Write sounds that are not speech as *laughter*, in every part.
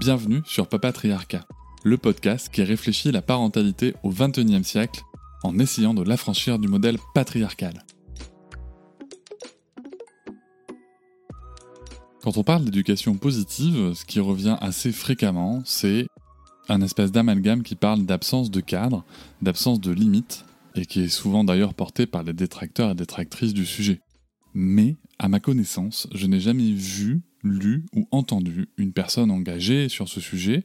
Bienvenue sur Papatriarcat, le podcast qui réfléchit la parentalité au XXIe siècle en essayant de l'affranchir du modèle patriarcal. Quand on parle d'éducation positive, ce qui revient assez fréquemment, c'est un espèce d'amalgame qui parle d'absence de cadre, d'absence de limite, et qui est souvent d'ailleurs porté par les détracteurs et détractrices du sujet. Mais, à ma connaissance, je n'ai jamais vu, lu ou entendu une personne engagée sur ce sujet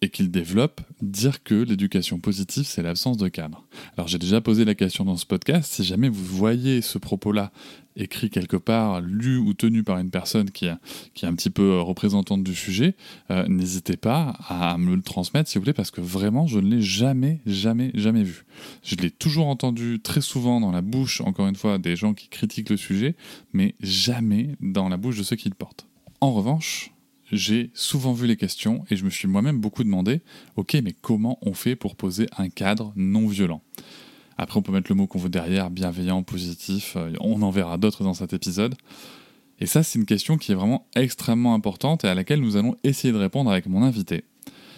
et qu'il développe dire que l'éducation positive, c'est l'absence de cadre. Alors j'ai déjà posé la question dans ce podcast, si jamais vous voyez ce propos-là écrit quelque part, lu ou tenu par une personne qui, qui est un petit peu représentante du sujet, euh, n'hésitez pas à me le transmettre, s'il vous plaît, parce que vraiment, je ne l'ai jamais, jamais, jamais vu. Je l'ai toujours entendu très souvent dans la bouche, encore une fois, des gens qui critiquent le sujet, mais jamais dans la bouche de ceux qui le portent. En revanche, j'ai souvent vu les questions et je me suis moi-même beaucoup demandé, ok, mais comment on fait pour poser un cadre non violent? Après, on peut mettre le mot qu'on veut derrière, bienveillant, positif, euh, on en verra d'autres dans cet épisode. Et ça, c'est une question qui est vraiment extrêmement importante et à laquelle nous allons essayer de répondre avec mon invité.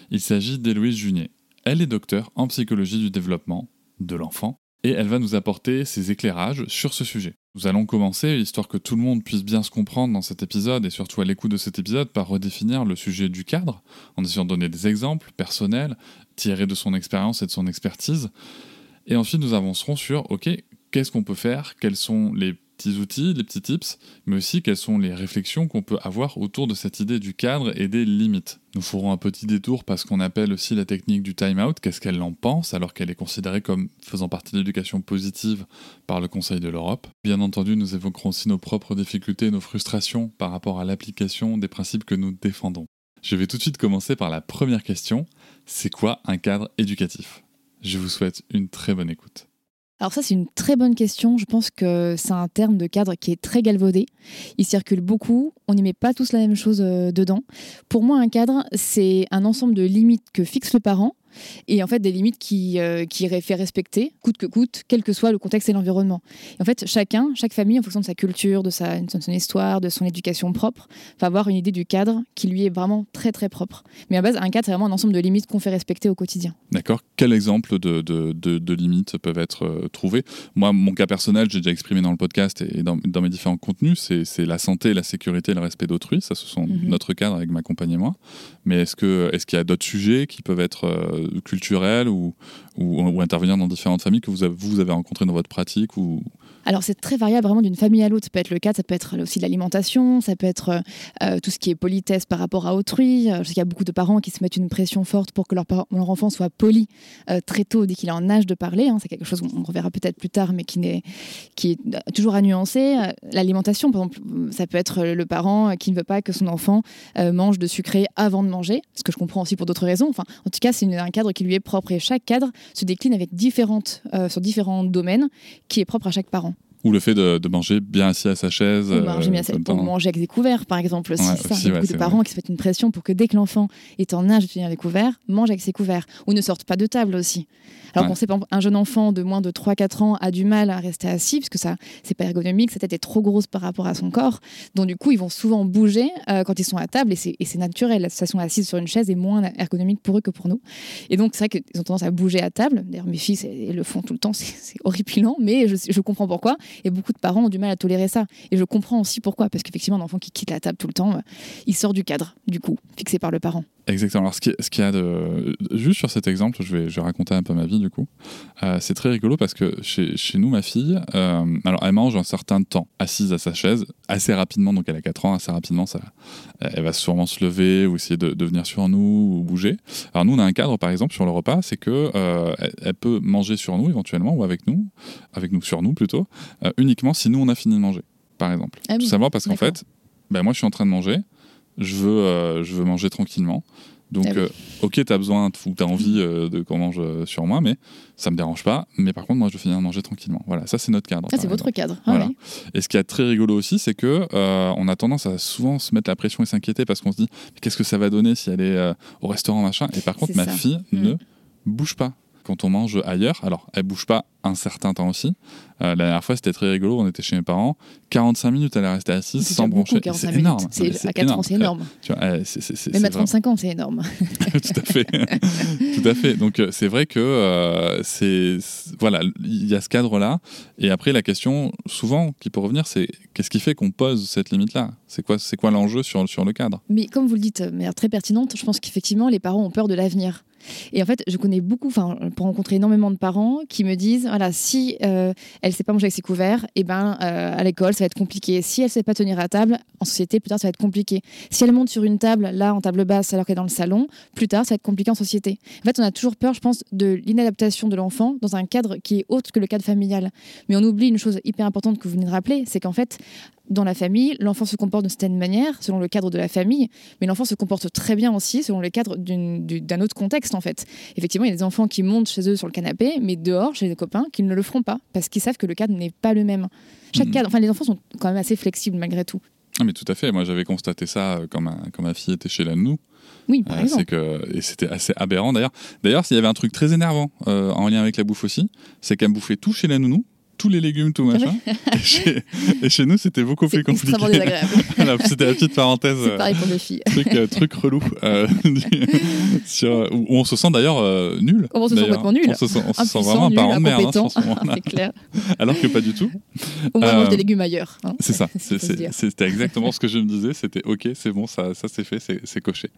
Il s'agit d'Héloïse Junier. Elle est docteur en psychologie du développement de l'enfant et elle va nous apporter ses éclairages sur ce sujet. Nous allons commencer, histoire que tout le monde puisse bien se comprendre dans cet épisode et surtout à l'écoute de cet épisode, par redéfinir le sujet du cadre, en essayant de donner des exemples personnels, tirés de son expérience et de son expertise. Et ensuite, nous avancerons sur, ok, qu'est-ce qu'on peut faire? Quels sont les petits outils, les petits tips, mais aussi quelles sont les réflexions qu'on peut avoir autour de cette idée du cadre et des limites. Nous ferons un petit détour parce qu'on appelle aussi la technique du time-out, qu'est-ce qu'elle en pense alors qu'elle est considérée comme faisant partie de l'éducation positive par le Conseil de l'Europe. Bien entendu, nous évoquerons aussi nos propres difficultés, nos frustrations par rapport à l'application des principes que nous défendons. Je vais tout de suite commencer par la première question, c'est quoi un cadre éducatif? Je vous souhaite une très bonne écoute. Alors ça, c'est une très bonne question. Je pense que c'est un terme de cadre qui est très galvaudé. Il circule beaucoup. On n'y met pas tous la même chose euh, dedans. Pour moi, un cadre, c'est un ensemble de limites que fixe le parent et en fait des limites qui, euh, qui fait respecter, coûte que coûte, quel que soit le contexte et l'environnement. en fait, chacun, chaque famille, en fonction de sa culture, de, sa, de son histoire, de son éducation propre, va avoir une idée du cadre qui lui est vraiment très très propre. Mais à base, un cadre, c'est vraiment un ensemble de limites qu'on fait respecter au quotidien. D'accord. Quel exemple de, de, de, limites peuvent être euh, trouvées? Moi, mon cas personnel, j'ai déjà exprimé dans le podcast et dans, dans mes différents contenus, c'est la santé, la sécurité et le respect d'autrui. Ça, ce sont mhm. notre cadre avec ma compagne et moi. Mais est-ce qu'il est qu'il y a d'autres sujets qui peuvent être euh, culturel ou, ou, intervenir dans différentes familles que vous avez, vous avez rencontrées dans votre pratique ou, alors c'est très variable vraiment d'une famille à l'autre. Ça peut être le cas, ça peut être aussi l'alimentation, ça peut être euh, euh, tout ce qui est politesse par rapport à autrui. Euh, je sais qu'il y a beaucoup de parents qui se mettent une pression forte pour que leur, enfant soit poli très tôt dès qu'il est en âge de parler. Hein. C'est quelque chose qu'on reverra peut-être plus tard, mais qui, est, qui est toujours à nuancer. L'alimentation, par exemple, ça peut être le parent qui ne veut pas que son enfant mange de sucré avant de manger, ce que je comprends aussi pour d'autres raisons. Enfin, en tout cas, c'est un cadre qui lui est propre et chaque cadre se décline avec différentes, sur différents domaines qui est propre à chaque parent. Ou le fait de, manger bien assis à sa chaise. Ou manger, bien assis, manger avec des couverts, par exemple. Aussi, ça. Il y a beaucoup de parents qui se mettent une pression pour que dès que l'enfant est en âge de tenir les couverts, mange avec ses couverts. Ou ne sorte pas de table aussi. Alors qu'on sait, un jeune enfant de moins de 3-4 ans a du mal à rester assis, parce que ça, c'est pas ergonomique, sa tête est trop grosse par rapport à son corps. Donc, du coup, ils vont souvent bouger euh, quand ils sont à table, et c'est naturel. La situation assise sur une chaise est moins ergonomique pour eux que pour nous. Et donc, c'est vrai qu'ils ont tendance à bouger à table. D'ailleurs, mes filles le font tout le temps, *laughs* c'est horripilant, mais je, je comprends pourquoi. Et beaucoup de parents ont du mal à tolérer ça. Et je comprends aussi pourquoi, parce qu'effectivement, un enfant qui quitte la table tout le temps, euh, il sort du cadre, du coup, fixé par le parent. Exactement. Alors, ce qu'il y a de. Juste sur cet exemple, je vais, je vais raconter un peu ma vie, du coup. Euh, c'est très rigolo parce que chez, chez nous, ma fille, euh, alors elle mange un certain temps assise à sa chaise, assez rapidement, donc elle a 4 ans, assez rapidement, ça, elle va sûrement se lever ou essayer de, de venir sur nous ou bouger. Alors, nous, on a un cadre, par exemple, sur le repas, c'est que euh, elle, peut manger sur nous éventuellement ou avec nous, avec nous, sur nous plutôt, uniquement si nous, on a fini de manger, par exemple. Ah Tout simplement parce qu'en fait, ben moi je suis en train de manger, je veux, euh, je veux manger tranquillement. Donc, ah euh, ok, tu as besoin ou tu as envie euh, de qu'on mange sur moi, mais ça me dérange pas. Mais par contre, moi, je veux finir de manger tranquillement. Voilà, ça, c'est notre cadre. Ah, c'est votre cadre. Ah et ce qui est très rigolo aussi, c'est que on a tendance à souvent se mettre la pression et s'inquiéter parce qu'on se dit qu'est-ce que ça va donner si elle est au restaurant, machin? Et par contre, ma fille mm. ne bouge pas quand on mange ailleurs. Alors, elle bouge pas un certain temps aussi. Euh, la dernière fois, c'était très rigolo. On était chez mes parents. 45 minutes, elle est restée assise sans broncher. C'est énorme. à 4 ans, c'est énorme. Tu vois, Même à 35 ans, c'est énorme. *laughs* Tout à fait. *laughs* Tout à fait. Donc, euh, c'est vrai que euh, c'est. Voilà, il y a ce cadre-là. Et après, la question, souvent, qui peut revenir, c'est qu'est-ce qui fait qu'on pose cette limite-là? C'est quoi, quoi l'enjeu sur, sur le cadre? Mais comme vous le dites, mais très pertinente, je pense qu'effectivement, les parents ont peur de l'avenir. Et en fait, je connais beaucoup, enfin, pour rencontrer énormément de parents qui me disent, voilà, si euh, elle sait pas manger avec ses couverts, et eh ben euh, à l'école ça va être compliqué. Si elle sait pas tenir à table, en société plus tard ça va être compliqué. Si elle monte sur une table, là en table basse, alors qu'elle est dans le salon, plus tard ça va être compliqué en société. En fait, on a toujours peur, je pense, de l'inadaptation de l'enfant dans un cadre qui est autre que le cadre familial. Mais on oublie une chose hyper importante que vous venez de rappeler, c'est qu'en fait, dans la famille, l'enfant se comporte d'une certaine manière, selon le cadre de la famille, mais l'enfant se comporte très bien aussi selon le cadre d'un autre contexte, en fait. Effectivement, il y a des enfants qui montent chez eux sur le canapé, mais dehors, chez des copains, qui ne le feront pas, parce qu'ils savent que le cadre n'est pas le même. Chaque mhm. cadre, enfin, les enfants sont quand même assez flexibles malgré tout. Ah, mais tout à fait. Moi, j'avais constaté ça euh, quand ma, quand ma fille était chez la nous. Oui, par euh, exemple. Que, et c'était assez aberrant d'ailleurs. D'ailleurs, s'il y avait un truc très énervant euh, en lien avec la bouffe aussi, c'est qu'elle bouffait tout chez la nounou tous les légumes, tout machin. et, chez, nous, c'était beaucoup plus compliqué. *laughs* c'était la petite parenthèse. C'est pareil pour mes filles. Truc, euh, truc relou. Euh, *laughs* sur, où on se sent d'ailleurs euh, nul. On se sent complètement nul. On se sent, on se sent vraiment un parent de merde. Hein, *laughs* clair. Alors que pas du tout. Au moins, on mange des légumes ailleurs. Hein. C'est ça. C'était exactement ce que je me disais. C'était OK, c'est bon, ça, ça c'est fait, c'est coché.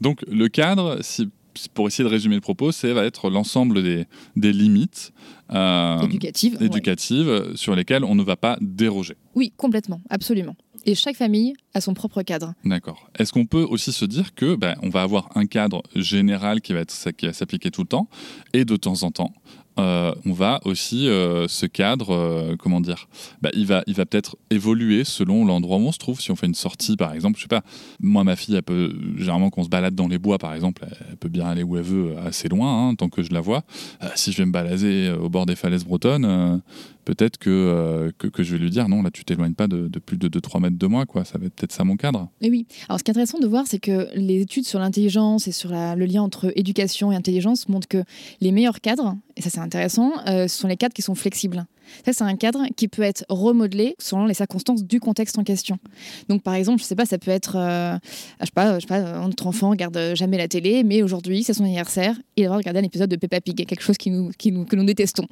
Donc, le cadre, si pour essayer de résumer le propos, c'est va être l'ensemble des, des limites euh, éducatives, éducatives sur lesquelles on ne va pas déroger. Oui, complètement, absolument. Et chaque famille a son propre cadre. D'accord. Est-ce qu'on peut aussi se dire que ben, on va avoir un cadre général qui va, être, qui va s'appliquer tout le temps, et de temps en temps, euh, on va aussi euh, ce cadre, euh, comment dire, bah, il va, il va peut-être évoluer selon l'endroit où on se trouve. Si on fait une sortie, par exemple, je sais pas, moi ma fille, généralement qu'on se balade dans les bois, par exemple, elle peut bien aller où elle veut, assez loin, hein, tant que je la vois. si je vais me balader au bord des falaises bretonnes, peut-être que, que, je vais lui dire non, là tu t'éloignes pas de, plus de 2-3 mètres de moi, quoi. Ça va être peut-être ça mon cadre. Et oui. Alors ce qui est intéressant de voir, c'est que les études sur l'intelligence et sur le lien entre éducation et intelligence montrent que les meilleurs cadres, et ça c'est intéressant, euh, ce sont les cadres qui sont flexibles. Ça, c'est un cadre qui peut être remodelé selon les circonstances du contexte en question. Donc, par exemple, je sais pas, ça peut être, euh, je sais sais pas, notre enfant regarde jamais la télé, mais aujourd'hui, c'est son anniversaire, il va regarder un épisode de Peppa Pig, quelque chose qui nous, qui nous, que nous détestons.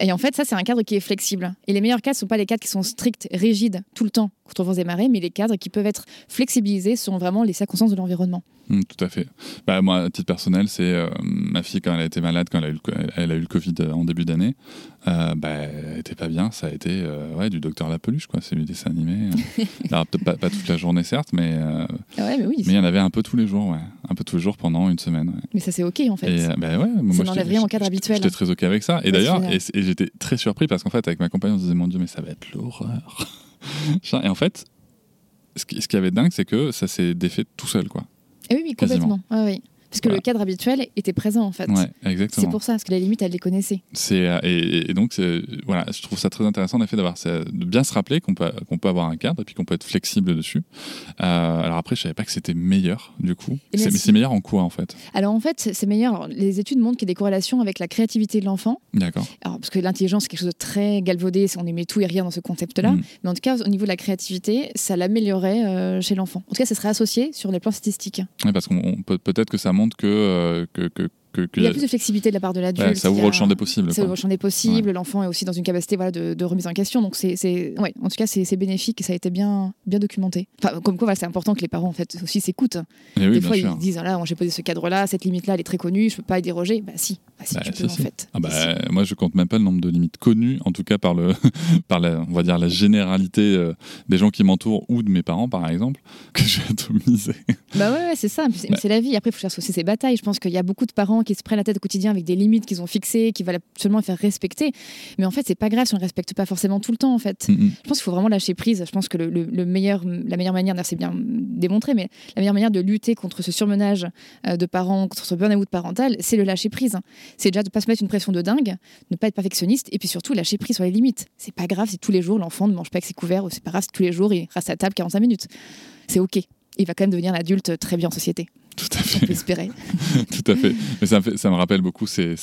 Et en fait, ça, c'est un cadre qui est flexible. Et les meilleurs cadres ne sont pas les cadres qui sont stricts, rigides, tout le temps, contre vents et marées, mais les cadres qui peuvent être flexibilisés selon vraiment les circonstances de l'environnement. Mmh, tout à fait. Bah, moi, à titre personnel, c'est euh, ma fille, quand elle a été malade, quand elle a eu le, elle a eu le Covid en début d'année, euh, bah, elle était pas bien. Ça a été euh, ouais, du docteur La Peluche, quoi. C'est du dessin animé. *laughs* Alors, peut-être pas, pas, toute la journée, certes, mais, euh, ah mais, oui, mais il y en avait un peu tous les jours, ouais. Un peu tous les jours pendant une semaine. Mais ça, c'est OK, en fait. Et, bah, ouais, moi, au cadre habituel. J'étais très OK avec ça. Et d'ailleurs, et, j'étais très surpris parce qu'en fait, avec ma compagne, on se disait, mon Dieu, mais ça va être l'horreur. *laughs* et en fait, ce qui, ce qui avait dingue, c'est que ça s'est défait tout seul, quoi. Et oui, oui, complètement. oui. Parce que le cadre habituel était présent en fait. Ouais. C'est pour ça, parce que la limite, elle les connaissait. C'est, euh, et, donc, voilà, je trouve ça très intéressant en effet d'avoir, de bien se rappeler qu'on peut, qu'on peut avoir un cadre et puis qu'on peut être flexible dessus. Euh, alors après, je savais pas que c'était meilleur du coup. mais c'est meilleur en quoi en fait? Alors en fait, c'est meilleur. les études montrent qu'il y a des corrélations avec la créativité de l'enfant. D'accord. Alors parce que l'intelligence, c'est quelque chose de très galvaudé, on aimait tout et rien dans ce concept-là. Mm. Mais en tout cas, au niveau de la créativité, ça l'améliorait euh, chez l'enfant. En tout cas, ça serait associé sur les plans statistiques. Oui, parce qu'on peut peut-être que ça montre que que, que, il y a plus de flexibilité de la part de l'adulte. ça ouvre le champ des possibles. Ça ouvre le champ des possibles. L'enfant est aussi dans une capacité voilà, de, remise en question. Donc, c'est, ouais, en tout cas, c'est, bénéfique et ça a été bien, bien documenté. Enfin, comme quoi, c'est important que les parents en fait, aussi s'écoutent. Eh des fois, ils disent là, j'ai posé ce cadre-là, cette limite-là, elle est très connue, je peux pas y déroger. Bah, si, bah, si bah, tu peux, en fait. Ah, bah, moi, je compte même pas le nombre de limites connues, en tout cas par, le, *laughs* par la, on va dire, la généralité euh, des gens qui m'entourent ou de mes parents, par exemple, *laughs* que j'ai atomisé. Bah ouais, c'est ça. C'est la vie. Après, il faut chercher aussi ses batailles. Je pense qu'il y a beaucoup de parents qui se prennent la tête au quotidien avec des limites qu'ils ont fixées, qui veulent absolument faire respecter. Mais en fait, c'est pas grave si on ne respecte pas forcément tout le temps. En fait, mm, mm. je pense qu'il faut vraiment lâcher prise. Je pense que le, meilleur, la meilleure manière, c'est bien démontré, mais la meilleure manière de lutter contre ce surmenage euh, de parents, contre ce burn-out parental, c'est le lâcher prise. C'est déjà de pas se mettre une pression de dingue, ne pas être perfectionniste, et puis surtout lâcher prise sur les limites. C'est pas grave si tous les jours l'enfant ne mange pas avec ses couverts, ou c'est pas grave si tous les jours il reste à table 45 minutes. C'est ok. Il va quand même devenir un adulte très bien en société. Tout à fait. On peut espérer. *laughs* Tout à fait. Mais ça me, ça me rappelle beaucoup ces,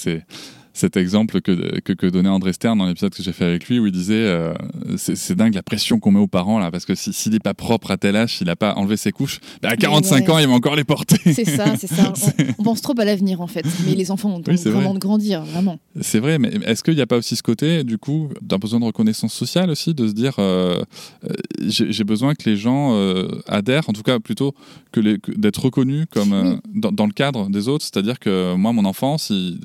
cet exemple que, que, que, donnait André Stern dans l'épisode que j'ai fait avec lui où il disait euh, c'est dingue la pression qu'on met aux parents là parce que s'il n'est pas propre à tel âge, s'il n'a pas enlevé ses couches, bah, à 45 ans il va encore les porter. C'est ça, c'est ça. *laughs* On, pense trop à l'avenir en fait, mais les enfants ont vraiment de grandir, vraiment. C'est vrai, mais est-ce qu'il n'y a pas aussi ce côté du coup d'un besoin de reconnaissance sociale aussi, de se dire euh, euh, j'ai besoin que les gens adhèrent, en tout cas plutôt que, d'être reconnus comme dans, dans, le cadre des autres, c'est-à-dire que moi mon enfant, si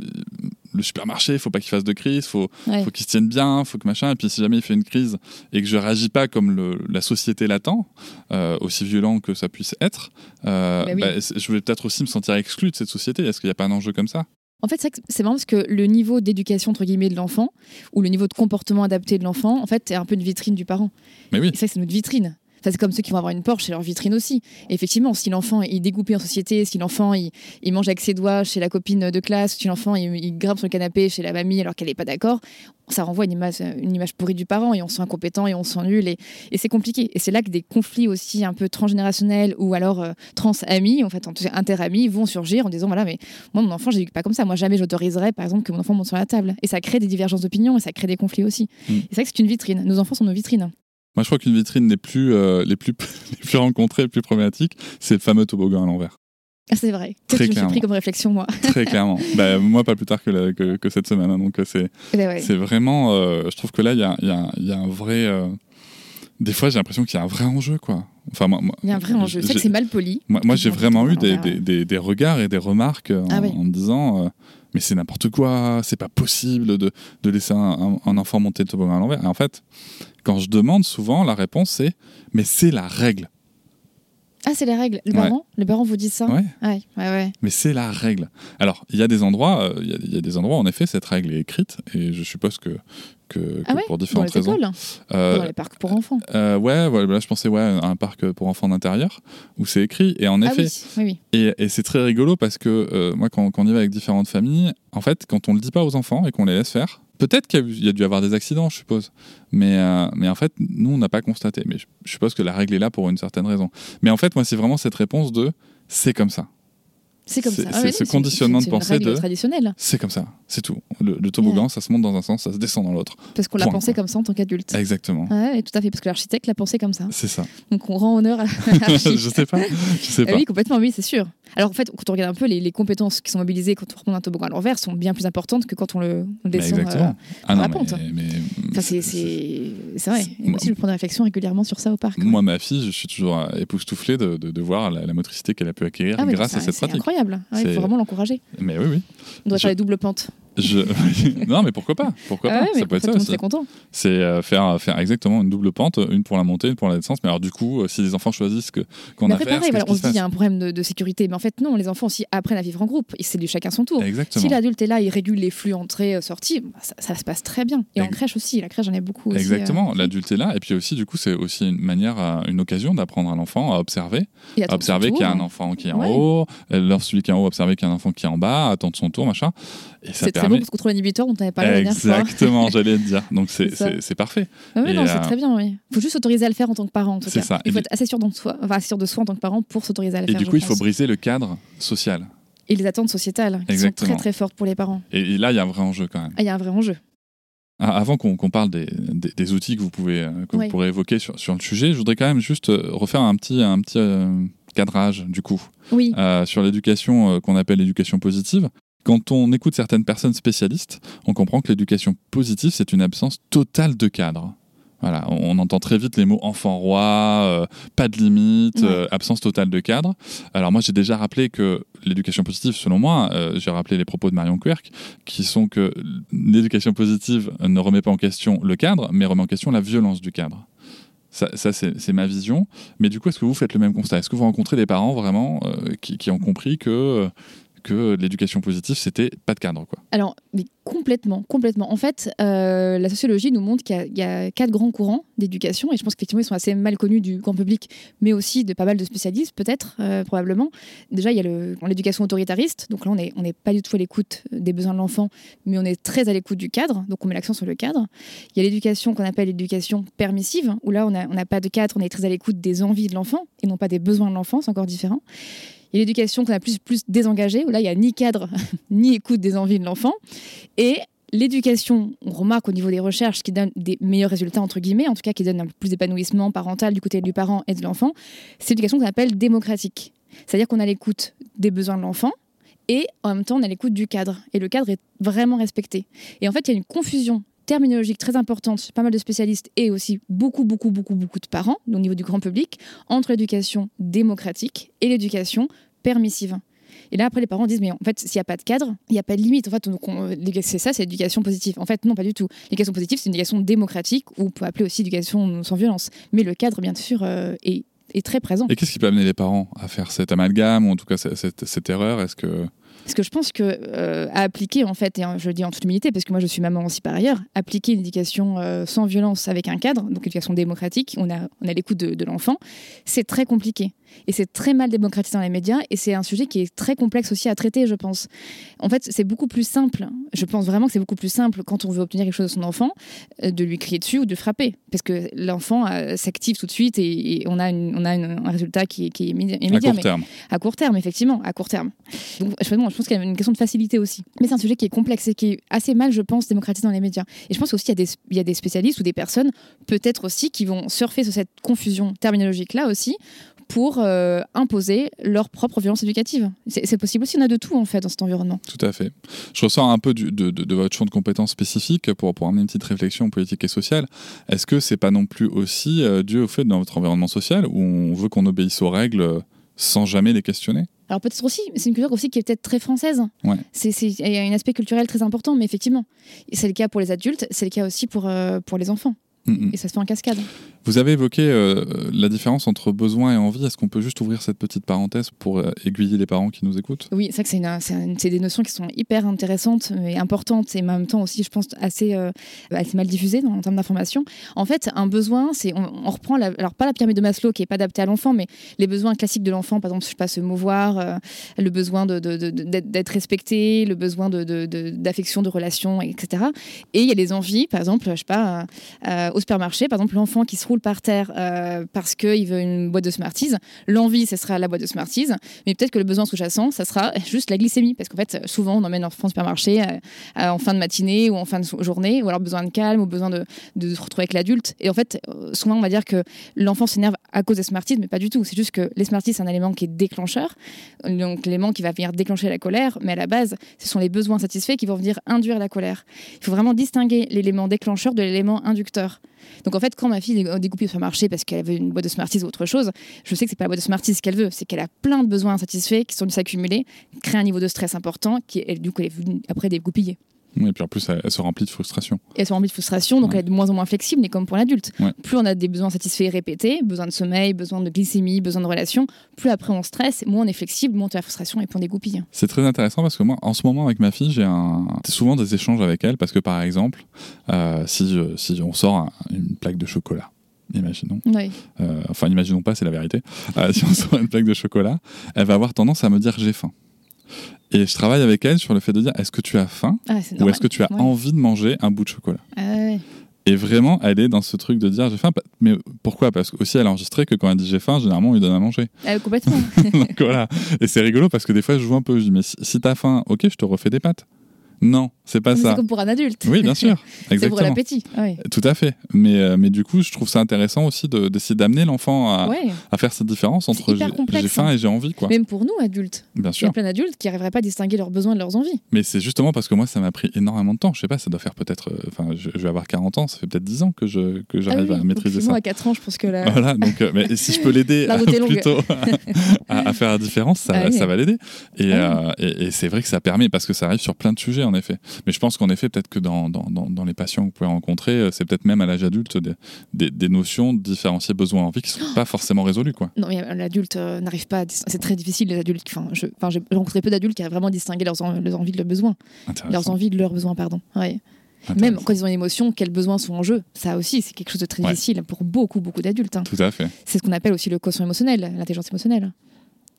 le supermarché, il faut pas qu'il fasse de crise, faut, faut qu'il se tienne bien, faut que machin. Et puis si jamais il fait une crise et que je réagis pas comme le, la société l'attend, euh, aussi violent que ça puisse être, euh, bah, je vais peut-être aussi me sentir exclu de cette société. Est-ce qu'il n'y a pas un enjeu comme ça? En fait, c'est marrant parce que le niveau d'éducation entre guillemets de l'enfant ou le niveau de comportement adapté de l'enfant, en fait, est un peu une vitrine du parent. Mais oui. Ça, c'est notre vitrine c'est comme ceux qui vont avoir une Porsche, c'est leur vitrine aussi. effectivement, si l'enfant est dégoupé en société, si l'enfant il, mange avec ses doigts chez la copine de classe, si l'enfant il, grimpe sur le canapé chez la mamie alors qu'elle n'est pas d'accord, ça renvoie une image, une image pourrie du parent et on se sent incompétent et on se sent nul et, c'est compliqué. Et c'est là que des conflits aussi un peu transgénérationnels ou alors euh, trans-amis, en fait, inter-amis, vont surgir en disant voilà, mais moi, mon enfant, je n'éduque pas comme ça. Moi, jamais j'autoriserais, par exemple, que mon enfant monte sur la table. Et ça crée des divergences d'opinion et ça crée des conflits aussi. Mm. Et c'est vrai que c'est une vitrine. Nos enfants sont nos vitrines. Moi, je crois qu'une vitrine des plus, euh, les, plus, *laughs* les plus rencontrées, les plus problématiques, c'est le fameux toboggan à l'envers. Ah, c'est vrai. Très que je me suis pris comme réflexion, moi. Très *laughs* clairement. Bah, moi, pas plus tard que, que, que, cette semaine. Hein, donc, euh, c'est eh ben c'est vraiment. Euh, je trouve que là, il y a, y, a, y a, un vrai. des fois, j'ai l'impression qu'il y a un vrai enjeu, quoi. Enfin, moi, il y a un vrai enjeu. C'est que c'est mal poli. Moi, moi j'ai vraiment eu des, des, des, regards et des remarques en, ah en me disant mais c'est n'importe quoi, c'est pas possible de, de laisser un, un, enfant monter le toboggan à l'envers. Et en fait, quand je demande souvent, la réponse c'est mais c'est la règle. Ah, c'est les règles. Les, parents, les parents vous disent ça? Ouais. Ouais, ouais, Mais c'est la règle. Alors, il y a des endroits, euh, il y, a des endroits, en effet, cette règle est écrite, et je suppose que, que, ah pour différentes dans les raisons. Euh, dans les parcs pour enfants. Euh, ouais, ouais, je pensais ouais, à un parc pour enfants d'intérieur, où c'est écrit. Et en ah effet, oui, oui, et, et c'est très rigolo parce que euh, moi, quand, quand, on y va avec différentes familles, en fait, quand on le dit pas aux enfants et qu'on les laisse faire, Peut-être qu'il y a dû avoir des accidents, je suppose. Mais, euh, mais en fait, nous, on n'a pas constaté. Mais je, suppose que la règle est là pour une certaine raison. Mais en fait, moi, c'est vraiment cette réponse de c'est comme ça. C'est comme ça. c'est ah ce conditionnement de pensée de. traditionnel. C'est comme ça, c'est tout. Le, toboggan, ça se monte dans un sens, ça se descend dans l'autre. Parce qu'on l'a pensé comme ça en tant qu'adulte. Exactement. Ouais, tout à fait, parce que l'architecte l'a pensé comme ça. C'est ça. Donc on rend honneur à *laughs* Je sais pas. Je sais pas. oui, complètement, oui, c'est sûr. Alors en fait, quand on regarde un peu les, compétences qui sont mobilisées quand on remonte un toboggan à l'envers sont bien plus importantes que quand on le, descend euh, ah la pente. Mais, c'est vrai. moi aussi, je prends des réflexions régulièrement sur ça au parc. Moi, ma fille, je suis toujours époustouflé de, de, voir la, motricité qu'elle a pu acquérir ah grâce à cette pratique. C'est incroyable. Il faut vraiment l'encourager. Mais oui, oui. On doit faire les doubles pentes. *laughs* non, mais pourquoi pas? Pourquoi ah pas? Ça peut être ça aussi. C'est euh, faire, faire exactement une double pente, une pour la montée, une pour la descente. Mais alors, du coup, euh, si les enfants choisissent que, qu'on a fait. Pareil, on se dit qu'il y a un problème de, sécurité. Mais en fait, non, les enfants aussi apprennent à vivre en groupe. C'est du chacun son tour. Exactement. Si l'adulte est là, il régule les flux entrées-sorties, bah, ça, se passe très bien. Et en crèche aussi. La crèche, j'en ai beaucoup aussi. Exactement. Euh, L'adulte est là. Et puis aussi, du coup, c'est aussi une manière, une occasion d'apprendre à l'enfant à observer. À observer qu'il y a un enfant qui est en haut. Lorsque celui qui est en haut, observer qu'il y a un enfant qui est en bas, attendre son tour, machin. C'est très bon parce contrôle inhibiteur, on t'avait parlé la Exactement, j'allais te dire. Donc *laughs* c'est parfait. Ah oui, non, c'est euh, très bien, oui. Il faut juste s'autoriser à le faire en tant que parent, en tout cas. Ça. Il faut être assez sûr, de soi, enfin, sûr de soi en tant que parent pour s'autoriser à le et faire. Et du coup, il faut briser le cadre social. Et les attentes sociétales, qui sont très très fortes pour les parents. Et, là, il y a un vrai enjeu quand même. Ah, il y a un vrai enjeu. Ah, avant qu'on parle des, des, outils que vous pouvez euh, que vous pourrez évoquer sur, sur, le sujet, je voudrais quand même juste euh, refaire un petit, un petit cadrage du coup oui. sur l'éducation qu'on appelle l'éducation positive. Quand on écoute certaines personnes spécialistes, on comprend que l'éducation positive, c'est une absence totale de cadre. Voilà, on entend très vite les mots enfant roi, euh, pas de limite, euh, absence totale de cadre. Alors moi j'ai déjà rappelé que l'éducation positive, selon moi, euh, j'ai rappelé les propos de Marion Querc, qui sont que l'éducation positive ne remet pas en question le cadre, mais remet en question la violence du cadre. Ça, c'est ma vision. Mais du coup, est-ce que vous faites le même constat? Est-ce que vous rencontrez des parents vraiment qui, qui, ont compris que que l'éducation positive, c'était pas de cadre. Quoi. Alors, mais complètement, complètement. En fait, euh, la sociologie nous montre qu'il y, a quatre grands courants d'éducation, et je pense qu'effectivement, ils sont assez mal connus du grand public, mais aussi de pas mal de spécialistes, peut-être, euh, probablement. Déjà, il y a l'éducation autoritariste, donc là, on n'est pas du tout à l'écoute des besoins de l'enfant, mais on est très à l'écoute du cadre, donc on met l'accent sur le cadre. Il y a l'éducation qu'on appelle l'éducation permissive, où là, on n'a pas de cadre, on est très à l'écoute des envies de l'enfant, et non pas des besoins de l'enfant, c'est encore différent. Il y a l'éducation qu'on a plus, plus désengagée, où là, il n'y a ni cadre, *laughs* ni écoute des envies de l'enfant. Et l'éducation, on remarque au niveau des recherches, qui donne des meilleurs résultats, entre guillemets, en tout cas qui donne un peu plus d'épanouissement parental du côté du parent et de l'enfant, c'est l'éducation qu'on appelle démocratique. C'est-à-dire qu'on a l'écoute des besoins de l'enfant, et en même temps, on a l'écoute du cadre. Et le cadre est vraiment respecté. Et en fait, il y a une confusion terminologique très importante pas mal de spécialistes et aussi beaucoup, beaucoup, beaucoup, beaucoup de parents au niveau du grand public entre l'éducation démocratique et l'éducation permissive. Et là, après, les parents disent, mais en fait, s'il n'y a pas de cadre, il n'y a pas de limite. En fait, c'est ça, c'est l'éducation positive. En fait, non, pas du tout. L'éducation positive, c'est une éducation démocratique, ou on peut appeler aussi éducation sans violence. Mais le cadre, bien sûr, euh, est, très présent. Et qu'est-ce qui peut amener les parents à faire cet amalgame, ou en tout cas cette, cette erreur? Est-ce que parce que je pense que euh, appliquer, en fait, et je le dis en toute humilité, parce que moi je suis maman aussi par ailleurs, appliquer une éducation euh, sans violence avec un cadre, donc une éducation démocratique, on a, on a l'écoute de l'enfant, c'est très compliqué. Et c'est très mal démocratisé dans les médias et c'est un sujet qui est très complexe aussi à traiter, je pense. En fait, c'est beaucoup plus simple. Je pense vraiment que c'est beaucoup plus simple quand on veut obtenir quelque chose de son enfant euh, de lui crier dessus ou de frapper. Parce que l'enfant euh, s'active tout de suite et, on a, on a un résultat qui, est immédiat. À court terme. À court terme, effectivement, à court terme. Donc, je, pense qu'il y a une question de facilité aussi. Mais c'est un sujet qui est complexe et qui est assez mal, je pense, démocratisé dans les médias. Et je pense aussi qu'il y, y, a des spécialistes ou des personnes, peut-être aussi, qui vont surfer sur cette confusion terminologique-là aussi pour euh, imposer leur propre violence éducative. C'est possible aussi, on a de tout en fait dans cet environnement. Tout à fait. Je ressors un peu de, de, votre champ de compétences spécifique pour, pour amener une petite réflexion politique et sociale. Est-ce que c'est pas non plus aussi euh, dû au fait dans votre environnement social où on veut qu'on obéisse aux règles sans jamais les questionner? Alors peut-être aussi, c'est une culture aussi qui est peut-être très française. Ouais. Il y a un aspect culturel très important, mais effectivement, c'est le cas pour les adultes, c'est le cas aussi pour, euh, pour les enfants. Mm, mm. Et ça se fait en cascade. Vous avez évoqué euh, la différence entre besoin et envie. Est-ce qu'on peut juste ouvrir cette petite parenthèse pour euh, aiguiller les parents qui nous écoutent? Oui, c'est vrai que c'est des notions qui sont hyper intéressantes et importantes et en même temps aussi, je pense, assez, euh, mal diffusées en termes d'information. En fait, un besoin, c'est on, reprend, alors pas la pyramide de Maslow qui est pas adaptée à l'enfant, mais les besoins classiques de l'enfant, par exemple, je sais pas, se mouvoir, le besoin d'être respecté, le besoin d'affection, de, relation, etc. Et il y a les envies, par exemple, je sais pas, au supermarché, par exemple, l'enfant qui se roule par terre euh, parce qu'il veut une boîte de Smarties, l'envie, ce sera la boîte de Smarties, mais peut-être que le besoin sous-jacent, ça sera *laughs* juste la glycémie, parce qu'en fait, souvent, on emmène l'enfant au supermarché euh, en fin de matinée ou en fin de journée, ou alors besoin de calme, ou besoin de, de se retrouver avec l'adulte. Et en fait, euh, souvent, on va dire que l'enfant s'énerve à cause des Smarties, mais pas du tout. C'est juste que les Smarties, c'est un élément qui est déclencheur, donc l'élément qui va venir déclencher la colère, mais à la base, ce sont les besoins satisfaits qui vont venir induire la colère. Il faut vraiment distinguer l'élément déclencheur de l'élément inducteur. Donc en fait, quand ma fille découpé sur le marché parce qu'elle veut une boîte de Smarties ou autre chose, je sais que c'est pas la boîte de Smarties qu'elle veut, c'est qu'elle a plein de besoins insatisfaits qui sont s'accumuler, créer un niveau de stress important qui est du coup elle est après dégoupiller. Oui, et puis en plus, elle, se remplit de frustration. elle se remplit de frustration, donc elle est de moins en moins flexible, mais comme pour l'adulte. Plus on a des besoins satisfaits répétés, besoin de sommeil, besoin de glycémie, besoin de relation, plus après on stresse, moins on est flexible, moins on a la frustration et plus on dégoupille. C'est très intéressant parce que moi, en ce moment, avec ma fille, j'ai un... souvent des échanges avec elle parce que par exemple, euh, si, si on sort une plaque de chocolat, imaginons. Euh, enfin, imaginons pas, c'est la vérité. Euh, *laughs* si on sort une plaque de chocolat, elle va avoir tendance à me dire j'ai faim. Et je travaille avec elle sur le fait de dire est-ce que tu as faim ah, ou est-ce que tu as envie de manger un bout de chocolat ah, Et vraiment, elle est dans ce truc de dire j'ai faim. Mais pourquoi? Parce qu'aussi, elle a enregistré que quand elle dit j'ai faim, généralement, on lui donne à manger. Ah, complètement. *laughs* Donc voilà. Et c'est rigolo parce que des fois, je joue un peu. Je dis mais si, si t'as faim, ok, je te refais des pâtes. Non, c'est pas ça. C'est comme pour un adulte. Oui, bien sûr. *laughs* c'est pour l'appétit. Ah Tout à fait. Mais, euh, mais du coup, je trouve ça intéressant aussi d'essayer d'amener l'enfant à, à, faire cette différence entre j'ai faim hein. et j'ai envie. Quoi. Même pour nous, adultes. Bien sûr. Il y a plein d'adultes qui n'arriveraient pas à distinguer leurs besoins de leurs envies. Mais c'est justement parce que moi, ça m'a pris énormément de temps. Je sais pas, ça doit faire peut-être. Euh, enfin, je, vais avoir 40 ans, ça fait peut-être 10 ans que j'arrive que ah à maîtriser ça. À 4 ans, je pense que là. Voilà, donc euh, mais si je peux l'aider *laughs* *laughs* plutôt à, à, faire la différence, ça, ça va l'aider. Et, et, et c'est vrai que ça permet, parce que ça arrive sur plein de sujets, en effet. Mais je pense qu'en effet, peut-être que dans, dans, dans, les patients que vous pouvez rencontrer, euh, c'est peut-être même à l'âge adulte des, des, notions de différencier besoin envie qui ne sont pas forcément résolues. Quoi. Non, mais l'adulte n'arrive pas à. C'est très difficile, les adultes. Enfin, je, enfin, j'ai rencontré peu d'adultes qui arrivent vraiment à distinguer leurs, leurs envies de leurs besoins. Leurs envies de leurs besoins, pardon. Ouais. Même quand ils ont une émotion, quels besoins sont en jeu Ça aussi, c'est quelque chose de très difficile pour beaucoup, beaucoup d'adultes. Hein. Tout à fait. C'est ce qu'on appelle aussi le quotient émotionnel, l'intelligence émotionnelle.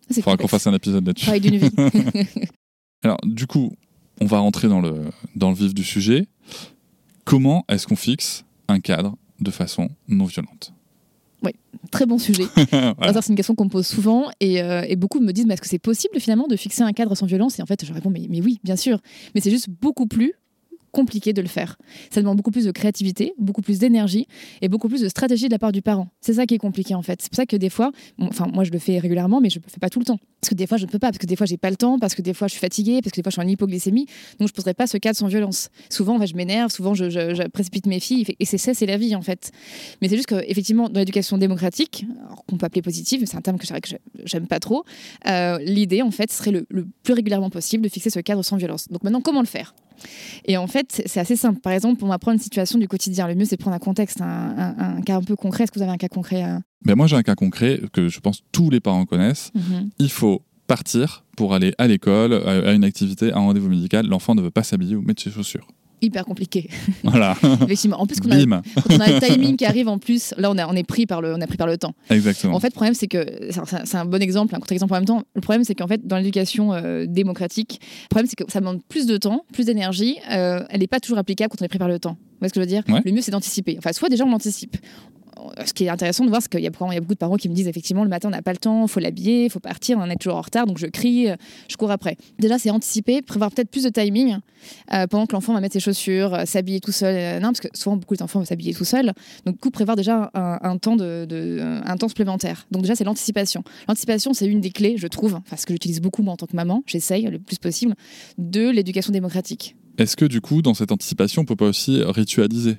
Il faudra qu'on fasse un épisode là-dessus. d'une vie. *laughs* *laughs* Alors, du coup, on va rentrer dans le, dans le vif du sujet. Comment est-ce qu'on fixe un cadre de façon non violente? Oui, très bon sujet. *laughs* C'est une question qu'on me pose souvent et, euh, et, beaucoup me disent mais est-ce que c'est possible finalement de fixer un cadre sans violence? Et en fait, je réponds mais, mais oui, bien sûr. Mais c'est juste beaucoup plus compliqué de le faire. Ça demande beaucoup plus de créativité, beaucoup plus d'énergie et beaucoup plus de stratégie de la part du parent. C'est ça qui est compliqué en fait. C'est pour ça que des fois, enfin moi je le fais régulièrement, mais je ne le fais pas tout le temps. Parce que des fois je ne peux pas, parce que des fois j'ai pas le temps, parce que des fois je suis fatiguée, parce que des fois je suis en hypoglycémie. Donc je ne poserai pas ce cadre sans violence. Souvent je m'énerve, souvent je, précipite mes filles et c'est ça, c'est la vie en fait. Mais c'est juste qu'effectivement dans l'éducation démocratique, qu'on peut appeler positive, c'est un terme que j'aime pas trop, euh, l'idée en fait serait le plus régulièrement possible de fixer ce cadre sans violence. Donc maintenant comment le faire? Et en fait, c'est assez simple. Par exemple, on va prendre une situation du quotidien. Le mieux, c'est prendre un contexte, un, cas un peu concret. Est-ce que vous avez un cas concret euh ben Moi, j'ai un cas concret que je pense tous les parents connaissent. Mhm. Il faut partir pour aller à l'école, à une activité, à un rendez-vous médical. L'enfant ne veut pas s'habiller ou mettre ses chaussures hyper compliqué. *laughs* Voilà. Effectivement. En plus, qu'on a, on a le timing qui arrive en plus, là, on, on, est pris par le, on a pris par le temps. Exactement. En fait, le problème, c'est que, c'est un, bon exemple, un contre-exemple en même temps. Le problème, c'est qu'en fait, dans l'éducation euh, démocratique, le problème, c'est que ça demande plus de temps, plus d'énergie. Euh, elle n'est pas toujours applicable quand on est pris par le temps. Vous voyez ce que je veux dire? Le mieux, c'est d'anticiper. Enfin, soit déjà, on l'anticipe ce qui est intéressant de voir, c'est qu'il y, a beaucoup de parents qui me disent effectivement le matin on n'a pas le temps, faut l'habiller, il faut partir, on est toujours en retard, donc je crie, je cours après. Déjà, c'est anticiper, prévoir peut-être plus de timing euh, pendant que l'enfant va mettre ses chaussures, euh, s'habiller tout seul. Euh, non, parce que souvent beaucoup d'enfants vont s'habiller tout seul. Donc, du coup, prévoir déjà un, temps, de, temps supplémentaire. Donc, déjà, c'est l'anticipation. L'anticipation, c'est une des clés, je trouve, enfin, ce que j'utilise beaucoup moi en tant que maman, j'essaye le plus possible, de l'éducation démocratique. Est-ce que du coup, dans cette anticipation, on peut pas aussi ritualiser?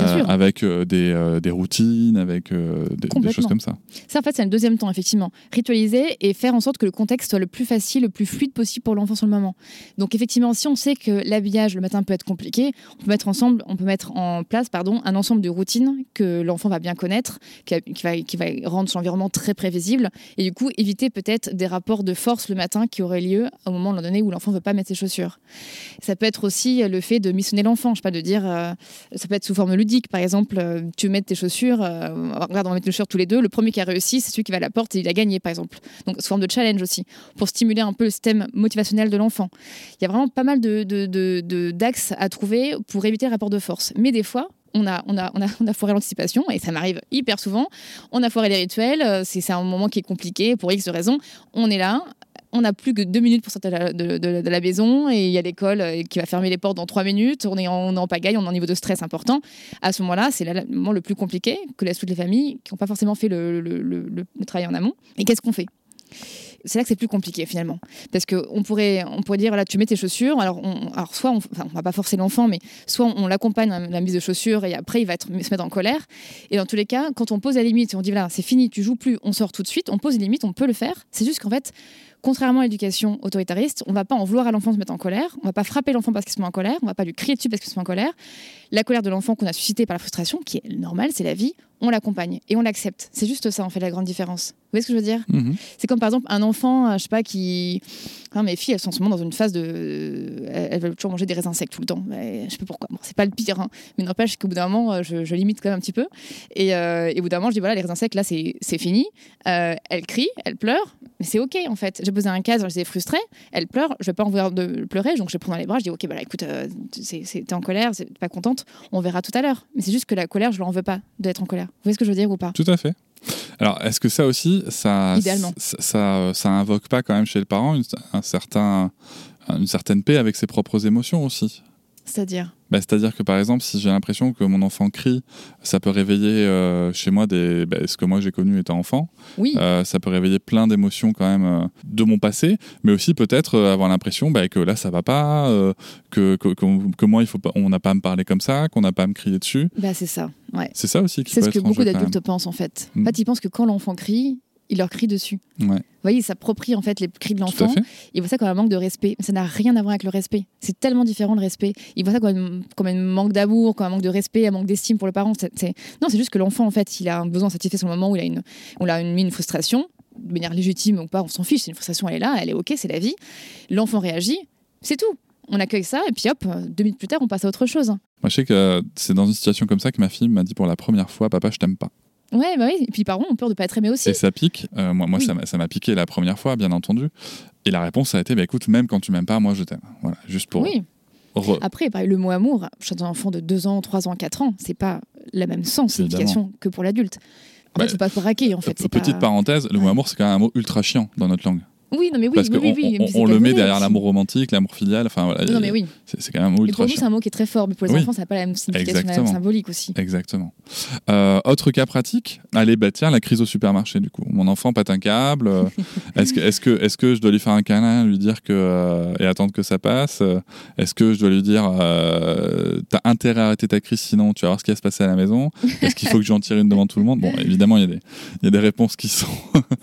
Euh, avec euh, des, euh, des, routines, avec des, choses comme ça. Ça, en fait, c'est le deuxième temps, effectivement. Ritualiser et faire en sorte que le contexte soit le plus facile, le plus fluide possible pour l'enfant sur le moment. Donc, effectivement, si on sait que l'habillage le matin peut être compliqué, on peut mettre ensemble, on peut mettre en place, pardon, un ensemble de routines que l'enfant va bien connaître, qui, va, qui va rendre son environnement très prévisible, et du coup éviter peut-être des rapports de force le matin qui auraient lieu au moment donné où l'enfant ne veut pas mettre ses chaussures. Ça peut être aussi le fait de missionner l'enfant, je sais pas, de dire, ça peut être sous forme ludique. Par exemple, euh, tu mets tes chaussures, euh, regarde, on va mettre les chaussures tous les deux. Le premier qui a réussi, c'est celui qui va à la porte et il a gagné, par exemple. Donc, sous forme de challenge aussi, pour stimuler un peu le système motivationnel de l'enfant. Il y a vraiment pas mal de, d'axes à trouver pour éviter le rapport de force. Mais des fois, on a, on, a, on, a, *laughs* on a foiré l'anticipation et ça m'arrive hyper souvent. On a foiré les rituels, euh, c'est un moment qui est compliqué pour X raisons. On est là, on n'a plus que deux minutes pour sortir de la, maison et il y a l'école euh, qui va fermer les portes dans trois minutes. On est en, pagaille, on est en niveau de stress important. À ce moment-là, c'est le moment le plus compliqué que laissent toutes les familles qui n'ont pas forcément fait le, travail en amont. Et qu'est-ce qu'on fait? C'est là que c'est plus compliqué finalement. Parce qu'on pourrait, on pourrait dire, là, tu mets tes chaussures. Alors, on, soit, on, on va pas forcer l'enfant, mais soit on, l'accompagne à la mise de chaussures et après, il va se mettre en colère. Et dans tous les cas, quand on pose la limite, on dit, voilà, c'est fini, tu joues plus, on sort tout de suite, on pose une limite, on peut le faire. C'est juste qu'en fait, Contrairement à l'éducation autoritariste, on ne va pas en vouloir à l'enfant de se mettre en colère, on ne va pas frapper l'enfant parce qu'il se met en colère, on ne va pas lui crier dessus parce qu'il se met en colère. La colère de l'enfant qu'on a suscitée par la frustration, qui est normale, c'est la vie, on l'accompagne et on l'accepte. C'est juste ça, en fait, la grande différence. Vous voyez ce que je veux dire? Mhm. C'est comme par exemple un enfant, euh, je sais pas, qui. mes filles, elles sont en ce moment dans une phase de. Elles veulent toujours manger des raisins secs tout le temps. Mais je sais pas pourquoi. Bon, c'est pas le pire, hein. mais n'empêche qu'au bout d'un moment, euh, je, limite quand même un petit peu. Et, euh, et, au bout d'un moment, je dis voilà, les raisins secs, là, c'est fini. elle crie, elle pleure, mais c'est ok en fait. J'ai posé un cadre, j'étais frustrée, elle pleure, je vais pas en vouloir de pleurer, donc je prends dans les bras, je dis ok, bah écoute, t'es en colère, t'es pas contente, on verra tout à l'heure. Mais c'est juste que la colère, je leur en veux pas d'être en colère. Vous voyez ce que je veux dire ou pas? Tout à fait. Alors, est-ce que ça aussi, ça, ça, ça, invoque pas quand même chez le parent une, un certain, une certaine paix avec ses propres émotions aussi? C'est-à-dire bah, C'est-à-dire que par exemple, si j'ai l'impression que mon enfant crie, ça peut réveiller euh, chez moi des, bah, ce que moi j'ai connu étant enfant. Oui. Euh, ça peut réveiller plein d'émotions quand même euh, de mon passé, mais aussi peut-être avoir l'impression bah, que là ça va pas, que, que, que, moi il faut pas, on n'a pas à me parler comme ça, qu'on n'a pas à me crier dessus. Bah, c'est ça. Ouais. C'est ça aussi qui C'est ce que beaucoup d'adultes pensent en fait. En mm. fait, ils pensent que quand l'enfant crie, il leur crie dessus. Ouais. Vous voyez, il s'approprie en fait les cris de l'enfant. Il voit ça comme un manque de respect. Mais ça n'a rien à voir avec le respect. C'est tellement différent le respect. Il voit ça comme, comme un manque d'amour, comme un manque de respect, un manque d'estime pour le parent. Non, c'est juste que l'enfant, en fait, il a un besoin satisfait sur le moment où il a une, on a une, une frustration de manière légitime ou pas, on s'en fiche. C'est une frustration, elle est là, elle est ok, c'est la vie. L'enfant réagit, c'est tout. On accueille ça et puis hop, deux minutes plus tard, on passe à autre chose. Moi, je sais que c'est dans une situation comme ça que ma fille m'a dit pour la première fois, papa, je t'aime pas. Ouais, bah oui. Et puis, parents ont peur de pas être aimés aussi. Et ça pique. Euh, moi, moi ça m'a piqué la première fois, bien entendu. Et la réponse a été, bah, écoute, même quand tu m'aimes pas, moi, je t'aime. Voilà, juste pour. Oui. Après, le mot amour, chez un enfant de 2 ans, 3 ans, 4 ans, c'est pas la même sens, signification que pour l'adulte. En fait, faut pas braquer, en fait. Petite parenthèse, le mot amour, c'est quand même un mot ultra chiant dans notre langue. Oui, non, mais oui, Parce oui, oui, on, le met derrière l'amour romantique, l'amour filial. Enfin, voilà, non, mais oui. C'est quand même un mot ultra. Et pour nous, c'est un mot qui est très fort, mais pour les enfants, ça n'a pas la même signification, la même symbolique aussi. Exactement. Euh, autre cas pratique, allez, bah tiens, la crise au supermarché, du coup. Mon enfant pète un câble. Euh, est-ce que, est-ce que, est-ce que je dois lui faire un câlin, lui dire que euh, et attendre que ça passe? Est-ce que je dois lui dire, t'as intérêt à arrêter ta crise, sinon tu vas voir ce qui va se passer à la maison? Est-ce qu'il faut que j'en tire une devant tout le monde? Bon, évidemment, il y a des, il y a des réponses qui sont.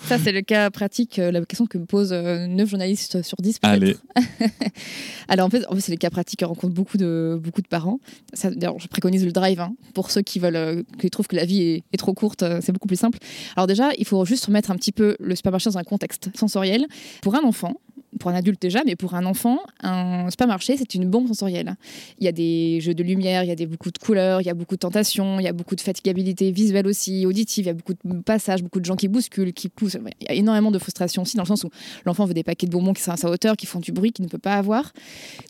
ça, c'est le cas pratique, la question que me pose 9 journalistes sur 10 Allez. *laughs* Alors en fait, en fait c'est les cas pratiques qui rencontrent beaucoup de, beaucoup de parents. D'ailleurs, je préconise le drive hein, pour ceux qui veulent, euh, qui trouvent que la vie est, est trop courte, euh, c'est beaucoup plus simple. Alors déjà, il faut juste remettre un petit peu le supermarché dans un contexte sensoriel. Pour un enfant, pour un adulte déjà, mais pour un enfant, un supermarché, c'est une bombe sensorielle. Il y a des jeux de lumière, il y a des, beaucoup de couleurs, il y a beaucoup de tentations, il y a beaucoup de fatigabilité visuelle aussi, auditive, il y a beaucoup de passages, beaucoup de gens qui bousculent, qui poussent. Il y a énormément de frustration aussi, dans le sens où l'enfant veut des paquets de bonbons qui sont à sa hauteur, qui font du bruit, qu'il ne peut pas avoir.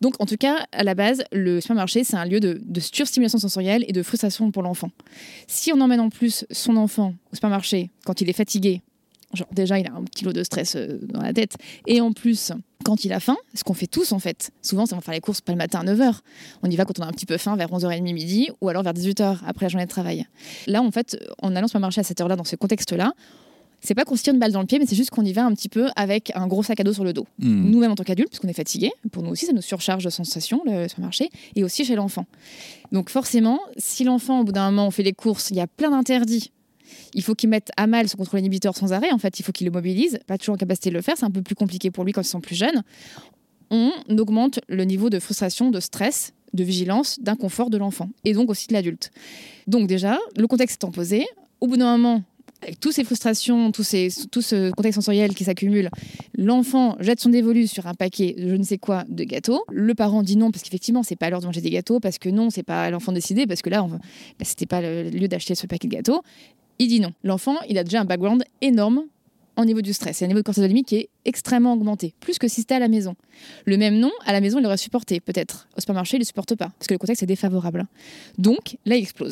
Donc, en tout cas, à la base, le supermarché, c'est un lieu de, de surstimulation sensorielle et de frustration pour l'enfant. Si on emmène en plus son enfant au supermarché quand il est fatigué, Genre, déjà, il a un kilo de stress euh, dans la tête. Et en plus, quand il a faim, ce qu'on fait tous en fait, souvent, c'est on va faire les courses pas le matin à 9h. On y va quand on a un petit peu faim, vers 11h30 midi, ou alors vers 18h après la journée de travail. Là, en fait, en allant marcher à cette heure-là, dans ce contexte-là, c'est pas qu'on se tire une balle dans le pied, mais c'est juste qu'on y va un petit peu avec un gros sac à dos sur le dos. Hmm. Nous-mêmes en tant qu'adultes, parce qu'on est fatigué, pour nous aussi, ça nous surcharge de sensations, le supermarché, et aussi chez l'enfant. Donc forcément, si l'enfant, au bout d'un moment, on fait les courses, il y a plein d'interdits il faut qu'il mette à mal son contrôle inhibiteur sans arrêt. En fait, il faut qu'il le mobilise. Pas toujours en capacité de le faire. C'est un peu plus compliqué pour lui quand ils sont plus jeunes. On augmente le niveau de frustration, de stress, de vigilance, d'inconfort de l'enfant et donc aussi de l'adulte. Donc déjà, le contexte étant posé, au bout d'un moment, avec toutes ces frustrations, tout, ces, tout ce contexte sensoriel qui s'accumule, l'enfant jette son dévolu sur un paquet, je ne sais quoi, de gâteaux. Le parent dit non parce qu'effectivement, c'est pas l'heure de manger des gâteaux, parce que non, c'est pas l'enfant décidé, parce que là, bah, c'était pas le lieu d'acheter ce paquet de gâteaux. Il dit non. L'enfant, il a déjà un background énorme au niveau du stress et un niveau de cortisolémie qui est extrêmement augmenté, plus que si c'était à la maison. Le même nom, à la maison, il aurait supporté, peut-être. Au supermarché, il ne le supporte pas, parce que le contexte est défavorable. Donc, là, il explose.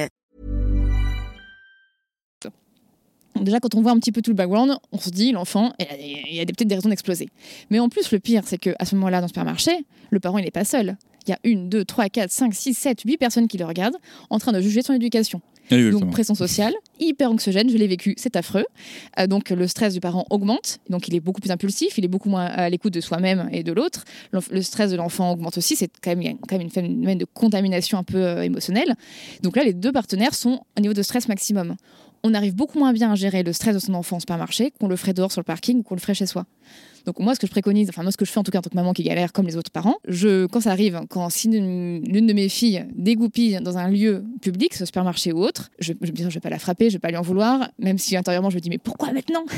Déjà, quand on voit un petit peu tout le background, on se dit, l'enfant, il y a peut-être des raisons d'exploser. Mais en plus, le pire, c'est qu'à ce moment-là, dans le supermarché, le parent, il n'est pas seul. Il y a une, deux, trois, quatre, cinq, six, sept, huit personnes qui le regardent en train de juger son éducation. Donc pression sociale, hyper anxiogène, je l'ai vécu, c'est affreux. Euh, donc le stress du parent augmente, donc il est beaucoup plus impulsif, il est beaucoup moins à l'écoute de soi-même et de l'autre. Le stress de l'enfant augmente aussi, c'est quand même, quand même une phénomène de contamination un peu euh, émotionnelle. Donc là, les deux partenaires sont à niveau de stress maximum on arrive beaucoup moins bien à gérer le stress de son enfant par marché qu'on le ferait dehors sur le parking ou qu'on le ferait chez soi. Donc moi, ce que je préconise, enfin moi, ce que je fais en tout cas en tant que maman qui galère comme les autres parents, je, quand ça arrive, quand si l'une de mes filles dégoupille dans un lieu public, ce supermarché ou autre, je, je, je vais pas la frapper, je vais pas lui en vouloir, même si intérieurement je me dis mais pourquoi maintenant? *laughs*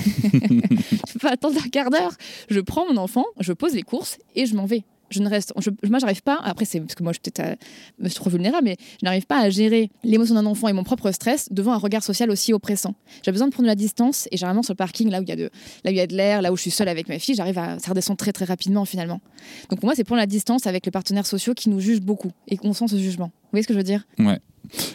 Je peux pas attendre un quart d'heure. Je prends mon enfant, je pose les courses et je m'en vais je ne reste, je, moi, j'arrive pas. Après, c'est parce que moi, je suis trop vulnérable, mais je n'arrive pas à gérer l'émotion d'un enfant et mon propre stress devant un regard social aussi oppressant. J'ai besoin de prendre la distance et généralement sur le parking, là où il y a de, là où il y a de l'air, là où je suis seule avec ma fille, j'arrive à ça redescend très très rapidement finalement. Donc pour moi, c'est prendre la distance avec les partenaires sociaux qui nous jugent beaucoup et qu'on sent ce jugement. Vous voyez ce que je veux dire? Ouais.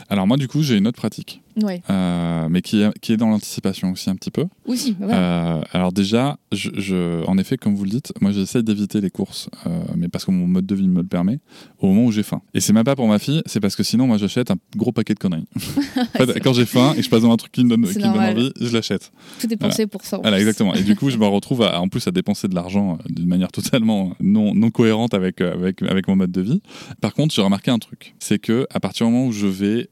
Alors moi, du coup, j'ai une autre pratique. Euh, mais qui est, qui est dans l'anticipation aussi un petit peu. Aussi, bah euh, alors déjà, je, en effet, comme vous le dites, moi j'essaie d'éviter les courses, euh, mais parce que mon mode de vie me le permet, au moment où j'ai faim. Et c'est même pas pour ma fille, c'est parce que sinon, moi j'achète un gros paquet de conneries. *laughs* quand j'ai faim et que je passe dans un truc qui me donne, qui me donne envie, je l'achète. Tout est pensé pour ça. Voilà, exactement. Et du coup, je me retrouve en plus à dépenser de l'argent d'une manière totalement non, non cohérente avec, avec, avec mon mode de vie. Par contre, j'ai remarqué un truc, c'est que à partir du moment où je vais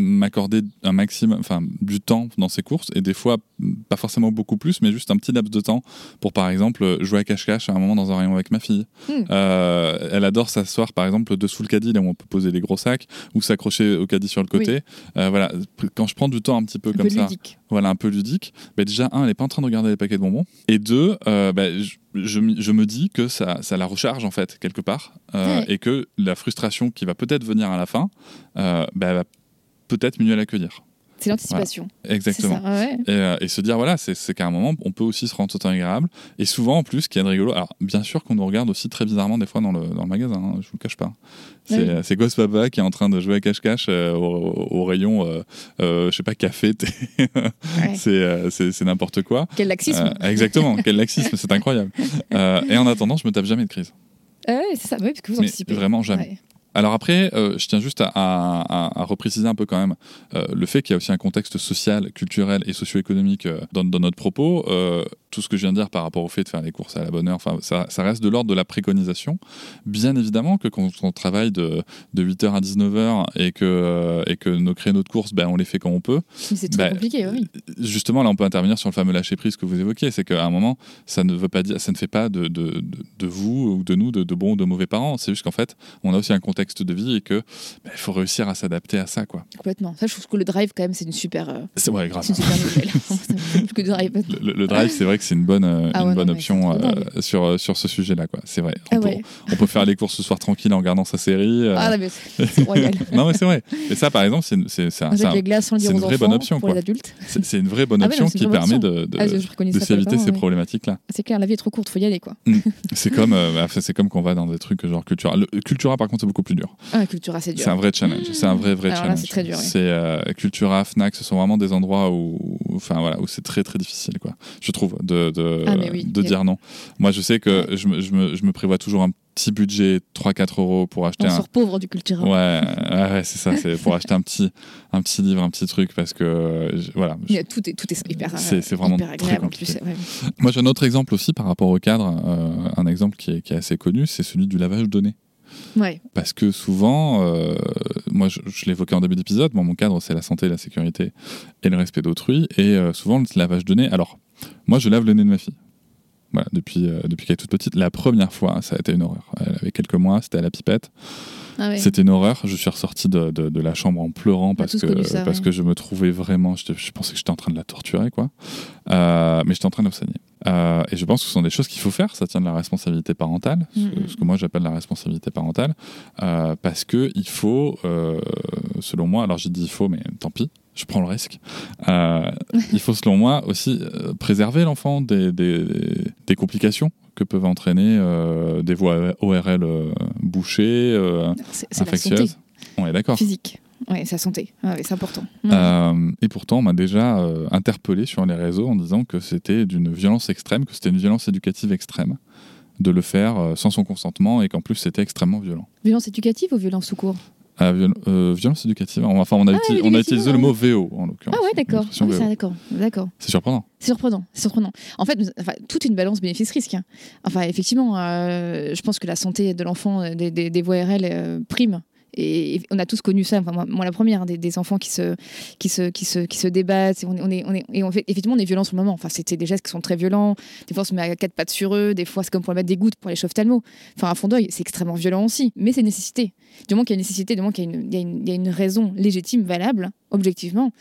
m'accorder un maximum, enfin du temps dans ses courses et des fois pas forcément beaucoup plus, mais juste un petit laps de temps pour par exemple jouer à cache-cache à un moment dans un rayon avec ma fille. Hmm. Euh, elle adore s'asseoir par exemple dessous le caddie là où on peut poser les gros sacs ou s'accrocher au caddie sur le côté. Euh, voilà, quand je prends du temps un petit peu comme ça, voilà un peu ludique. Bah, déjà un, elle est pas en train de regarder les paquets de bonbons et deux, euh, bah, je, je, me dis que ça, ça, la recharge en fait quelque part et que la frustration qui va peut-être venir à la fin bah, va peut-être mieux l'accueillir. C'est l'anticipation. Exactement. Euh, et, se dire, voilà, c'est qu'à un moment, on peut aussi se rendre totalement agréable. Et souvent, en plus, ce qui est rigolo, alors bien sûr qu'on nous regarde aussi très bizarrement des fois dans le, dans le magasin, hein, je vous le cache pas. C'est Ghost Papa qui est en train de jouer à cache-cache euh, au, rayon, euh, euh, je sais pas, café, *laughs* c'est n'importe quoi. Quel laxisme. exactement, quel laxisme, c'est incroyable. *laughs* et en attendant, je me tape jamais de crise. c'est ça, oui, parce que vous anticipez. vraiment jamais. Alors après, euh, je tiens juste à, à, repréciser un peu quand même euh, le fait qu'il y a aussi un contexte social, culturel et socio-économique euh, dans, notre propos tout ce que je viens de dire par rapport au fait de faire les courses à la bonne heure, enfin, ça, ça reste de l'ordre de la préconisation. Bien évidemment que quand on travaille de, de 8h à 19h et que, euh, et que nos créneaux de courses, ben, on les fait quand on peut. C'est très ben, compliqué, oui. Justement, là, on peut intervenir sur le fameux lâcher prise que vous évoquiez. C'est qu'à un moment, ça ne, veut pas dire, ça ne fait pas de, de, de, vous ou de nous de, bons ou de mauvais parents. C'est juste qu'en fait, on a aussi un contexte de vie et qu'il ben, faut réussir à s'adapter à ça. Quoi. Complètement. Ça, je trouve que le drive, quand même, c'est une super. Euh, c'est ouais, grave. Une super nouvelle. *laughs* le drive. Le, drive, c'est vrai que c'est une bonne, euh, ah une bonne option euh, sur, euh, sur ce sujet-là. quoi. C'est vrai. On, ah peut, on, peut, faire les courses ce soir tranquille en regardant sa série. Ah, mais c'est royal. *laughs* non, mais c'est vrai. Et ça, par exemple, c'est un, une vraie bonne option. Pour les adultes. C'est une vraie bonne ah option qui permet de, de, s'éviter ces problématiques-là. C'est clair, la vie est trop courte, faut y aller. quoi. Mm. c'est comme, bah, c'est comme qu'on va dans des trucs genre Cultura. Cultura, par contre, c'est beaucoup plus dur. Ah, Cultura, c'est dur. C'est un vrai challenge. C'est un vrai, vrai challenge. C'est très dur. C'est Cultura, Fnac, ce sont vraiment des endroits où, enfin voilà, où c'est très très difficile, quoi. Je trouve de de dire non. Moi, je sais que je me, je, me, je, me, prévois toujours un petit budget, 3-4 euros pour acheter On un. sort pauvre du culture. Ouais, ouais c'est ça, c'est pour acheter un petit, un petit livre, un petit truc, parce que voilà. tout, est, tout est hyper, c'est, vraiment hyper agréable en plus. Moi, j'ai un autre exemple aussi par rapport au cadre, euh, un exemple qui est, qui est assez connu, c'est celui du lavage de nez. Ouais. Parce que souvent, euh, moi je, l'évoquais en début d'épisode, mon cadre c'est la santé, la sécurité et le respect d'autrui. Et euh, souvent le lavage de nez. Alors, moi je lave le nez de ma fille. Voilà, depuis, euh, depuis qu'elle est toute petite. La première fois, ça a été une horreur. Elle avait quelques mois, c'était à la pipette. Ah c'était une horreur. Je suis ressorti de, de, la chambre en pleurant parce, que, parce que je me trouvais vraiment. Je, pensais que j'étais en train de la torturer, quoi. Euh, mais j'étais en train de l'obsaigner. Euh, et je pense que ce sont des choses qu'il faut faire. Ça tient de la responsabilité parentale, ce, mm-hmm. que moi j'appelle la responsabilité parentale, euh, parce que il faut, selon moi, alors j'ai dit il faut, mais tant pis, je prends le risque. Euh, *laughs* il faut, selon moi, aussi euh, préserver l'enfant des, des, complications que peuvent entraîner euh, des voies ORL bouchées, infectieuses. On est d'accord. Physique. Oui, sa santé, c'est important. et pourtant, on m'a déjà interpellé sur les réseaux en disant que c'était d'une violence extrême, que c'était une violence éducative extrême de le faire sans son consentement et qu'en plus c'était extrêmement violent. Violence éducative ou violence sous cours? Euh, violence éducative. Enfin, on a, ah, on a utilisé le mot VO en l'occurrence. Ah ouais, d'accord. Ah, d'accord. C'est surprenant. C'est surprenant, c'est surprenant. En fait, enfin, toute une balance bénéfice-risque. Hein. Enfin, effectivement, euh, je pense que la santé de l'enfant euh, des, des, des, voies RL prime et on a tous connu ça, moi, la première, hein, des, enfants qui se, débattent. Et on, est, on effectivement, on est violents sur le moment. Enfin, c'était des gestes qui sont très violents. Des fois, on se met à quatre pattes sur eux. Des fois, c'est comme pour mettre des gouttes pour les chauffe-talmo. Enfin, à fond d'œil, c'est extrêmement violent aussi. Mais c'est nécessité. Du moment qu'il y a une nécessité, du moment qu'il y, a une raison légitime, valable, objectivement,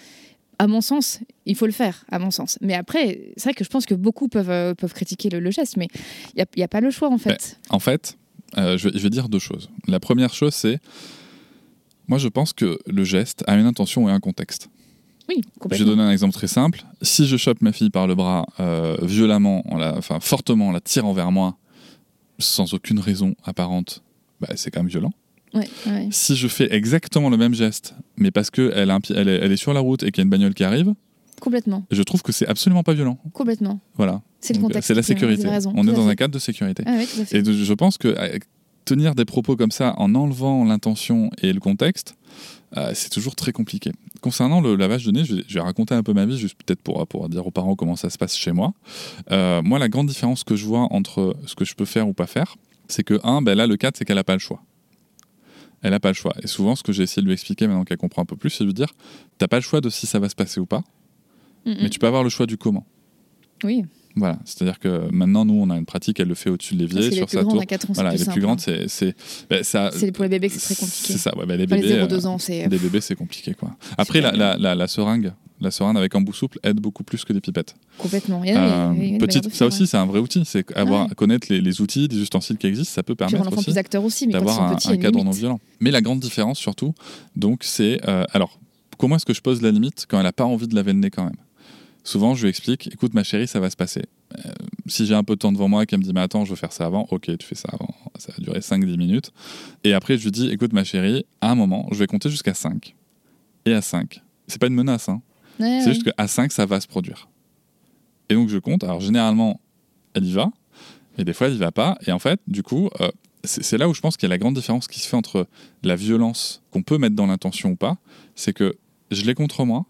à mon sens, il faut le faire, à mon sens. Mais après, c'est vrai que je pense que beaucoup peuvent, euh, critiquer le, geste, mais il n'y a, pas le choix, en fait. en fait, euh, je vais dire deux choses. La première chose, c'est moi, je pense que le geste a une intention et un contexte. Oui, complètement. Je vais donner un exemple très simple. Si je chope ma fille par le bras euh, violemment, la, enfin fortement, en la tirant vers moi, sans aucune raison apparente, bah, c'est quand même violent. Si je fais exactement le même geste, mais parce qu'elle elle, elle est sur la route et qu'il y a une bagnole qui arrive, Complètement. Je trouve que c'est absolument pas violent. Complètement. Voilà. C'est le contexte. C'est la sécurité. On est dans un cadre de sécurité. Ah et je pense que euh, tenir des propos comme ça en enlevant l'intention et le contexte, euh, c'est toujours très compliqué. Concernant le lavage de nez, je, vais raconter un peu ma vie, juste peut-être pour, pour dire aux parents comment ça se passe chez moi. Euh, moi, la grande différence que je vois entre ce que je peux faire ou pas faire, c'est que, un, ben là, le cadre, c'est qu'elle n'a pas le choix. Elle n'a pas le choix. Et souvent, ce que j'ai essayé de lui expliquer maintenant qu'elle comprend un peu plus, c'est de lui dire, t'as pas le choix de si ça va se passer ou pas mais tu peux avoir le choix du comment. Oui. Voilà, c'est-à-dire que maintenant, nous, on a une pratique, elle le fait au-dessus de l'évier, sur sa tour. voilà, les plus grandes, c'est. C'est bah, pour les bébés que c'est très compliqué. C'est ça, ouais, bah, les bébés. Les 0, ans, c'est. Bébés, c'est compliqué, quoi. Après, la, la, la, la, seringue. La seringue avec embout souple aide beaucoup plus que des pipettes. Complètement. Euh, petite, ça aussi, c'est un vrai outil. C'est avoir connaître les, les, outils, les ustensiles qui existent, ça peut permettre aussi, aussi d'avoir un, un cadre non violent. Mais la grande différence, surtout, donc, c'est euh, alors comment est-ce que je pose la limite quand elle n'a pas envie de laver le nez quand même? Souvent je lui explique écoute ma chérie ça va se passer. Euh, si j'ai un peu de temps devant moi qu'elle me dit mais attends je veux faire ça avant. Ok tu fais ça avant. Ça va durer 5-10 minutes. Et après je lui dis écoute ma chérie à un moment je vais compter jusqu'à 5 et à 5 c'est pas une menace hein. c'est juste qu'à 5 ça va se produire. Et donc je compte. Alors généralement elle y va. Et des fois elle y va pas. Et en fait du coup euh, c'est là où je pense qu'il y a la grande différence qui se fait entre la violence qu'on peut mettre dans l'intention ou pas. C'est que je l'ai contre moi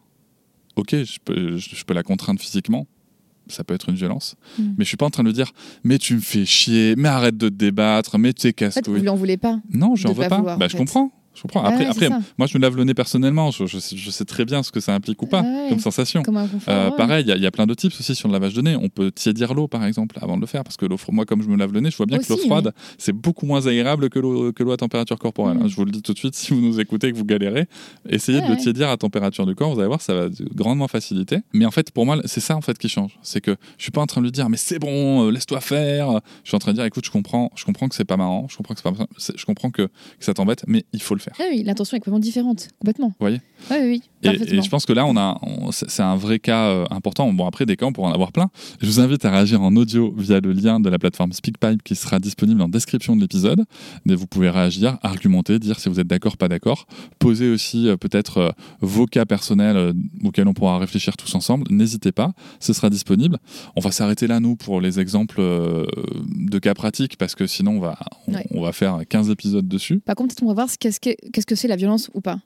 ok, je peux, je peux la contraindre physiquement, ça peut être une violence. Mm. Mais je suis pas en train de dire, mais tu me fais chier, mais arrête de te débattre, mais tu es casse-couille. En fait, vous n'en voulez pas. Non, je n'en veux pas. bah, je comprends. Je comprends. Après, après moi, je me lave le nez personnellement. Je, je, sais très bien ce que ça implique ou pas comme sensation. euh, pareil, il y, a plein de tips aussi sur le lavage de nez. On peut tiédir l'eau, par exemple, avant de le faire. Parce que l'eau, moi, comme je me lave le nez, je vois bien que l'eau froide, c'est beaucoup moins agréable que l'eau, à température corporelle. Hein. Mm. Je vous le dis tout de suite, si vous nous écoutez et que vous galérez, essayez de le tiédir à température du corps. Vous allez voir, ça va grandement faciliter. Mais en fait, pour moi, c'est ça en fait qui change. C'est que je suis pas en train de lui dire, mais c'est bon, euh, laisse-toi faire. Je suis en train de dire, écoute, je comprends, je comprends que c'est pas marrant, je comprends que, pas, je comprends que, que ça t'embête, mais il faut le faire. Ah oui, l'intention est complètement différente, complètement. Vous voyez Oui, oui. Et, et, je pense que là, on a, c'est un vrai cas euh, important. Bon, après, des cas, on pourra en avoir plein. Je vous invite à réagir en audio via le lien de la plateforme SpeakPipe qui sera disponible en description de l'épisode. Vous pouvez réagir, argumenter, dire si vous êtes d'accord, pas d'accord. Poser aussi euh, peut-être euh, vos cas personnels auxquels on pourra réfléchir tous ensemble. N'hésitez pas, ce sera disponible. On va s'arrêter là, nous, pour les exemples de cas pratiques, parce que sinon, on va, on, va faire 15 épisodes dessus. Par contre, on va voir qu'est-ce que c'est la violence ou pas.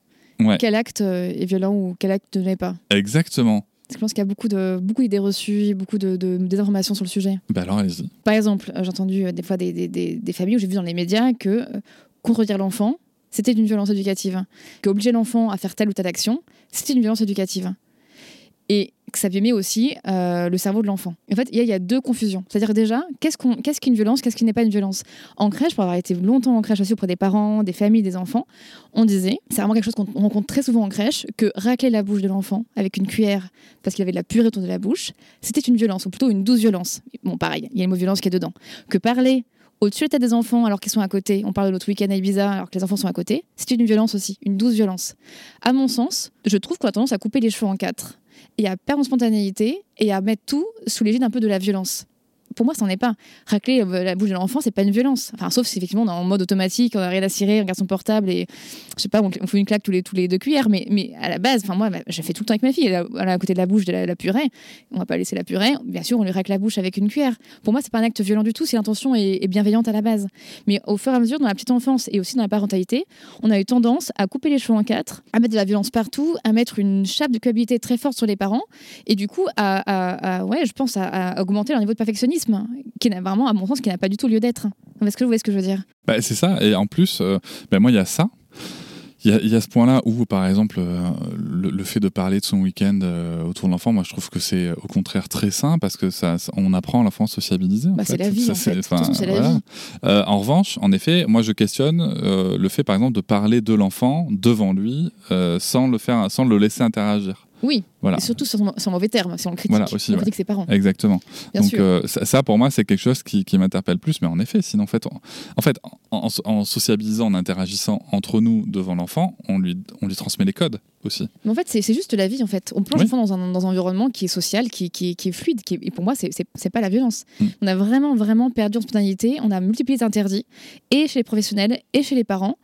Quel acte euh, est violent ou quel acte ne l'est pas Exactement. je pense qu'il y a beaucoup de beaucoup d'idées reçues, beaucoup de, désinformations sur le sujet. Bah alors allez-y. Par exemple, euh, j'ai entendu euh, des fois des, des, des, familles où j'ai vu dans les médias que contredire l'enfant, c'était une violence éducative. Qu'obliger l'enfant à faire telle ou telle action, c'était une violence éducative. Et que ça met aussi euh, le cerveau de l'enfant. En fait, il y, a deux confusions. C'est-à-dire déjà, qu'est-ce qu'une violence, qu'est-ce qui n'est pas une violence? En crèche, pour avoir été longtemps en crèche aussi auprès des parents, des familles, des enfants, on disait, c'est vraiment quelque chose qu'on rencontre très souvent en crèche, que racler la bouche de l'enfant avec une cuillère parce qu'il avait de la purée autour de la bouche, c'était une violence, ou plutôt une douce violence. Bon, pareil, il y a le mot violence qui est dedans. Que parler au-dessus de la tête des enfants alors qu'ils sont à côté, on parle de notre week-end à Ibiza alors que les enfants sont à côté, c'est une violence aussi, une douce violence. À mon sens, je trouve qu'on a tendance à couper les cheveux en quatre et à perdre en spontanéité et à mettre tout sous l'égide un peu de la violence pour moi, ça n'en est pas. Racler euh, la bouche de l'enfant, c'est pas une violence. Enfin, sauf si effectivement, on est en mode automatique, on a rien à cirer, on garde son portable et je sais pas, on, fait une claque tous les, deux cuillères. Mais, à la base, enfin, moi, bah, je fais tout le temps avec ma fille. Elle, est à côté de la bouche de la, purée. On va pas laisser la purée. Bien sûr, on lui racle la bouche avec une cuillère. Pour moi, c'est pas un acte violent du tout si l'intention est, bienveillante à la base. Mais au fur et à mesure, dans la petite enfance et aussi dans la parentalité, on a eu tendance à couper les cheveux en quatre, à mettre de la violence partout, à mettre une chape de culpabilité très forte sur les parents et du coup, à, ouais, je pense à, augmenter leur niveau de perfectionnisme qui n'a vraiment, à mon sens, qui n'a pas du tout lieu d'être. Est-ce que vous voyez ce que je veux dire? Bah, C'est ça. Et en plus, euh, bah, moi, il y a ça. Il y, a ce point-là où, par exemple, euh, le, fait de parler de son week-end euh, autour de l'enfant, moi, je trouve que c'est au contraire très sain parce que ça, on apprend l'enfant à sociabiliser. Bah, c'est la vie, en fait. en revanche, en effet, moi, je questionne le fait, par exemple, de parler de l'enfant devant lui sans le faire, sans le laisser interagir. Oui, voilà. et surtout sans, mauvais terme, si on critique, voilà, aussi, on critique ses parents. Exactement. Donc euh, ça, pour moi, c'est quelque chose qui, m'interpelle plus, mais en effet, sinon, en fait, en, fait, en, sociabilisant, en interagissant entre nous devant l'enfant, on lui, on lui transmet les codes aussi. Mais en fait, c'est juste la vie, en fait. On plonge l'enfant dans un, dans un environnement qui est social, qui, qui, est fluide, qui et pour moi, c'est pas la violence. Mm. On a vraiment, vraiment perdu en spontanéité, on a multiplié les interdits, et chez les professionnels, et chez les parents,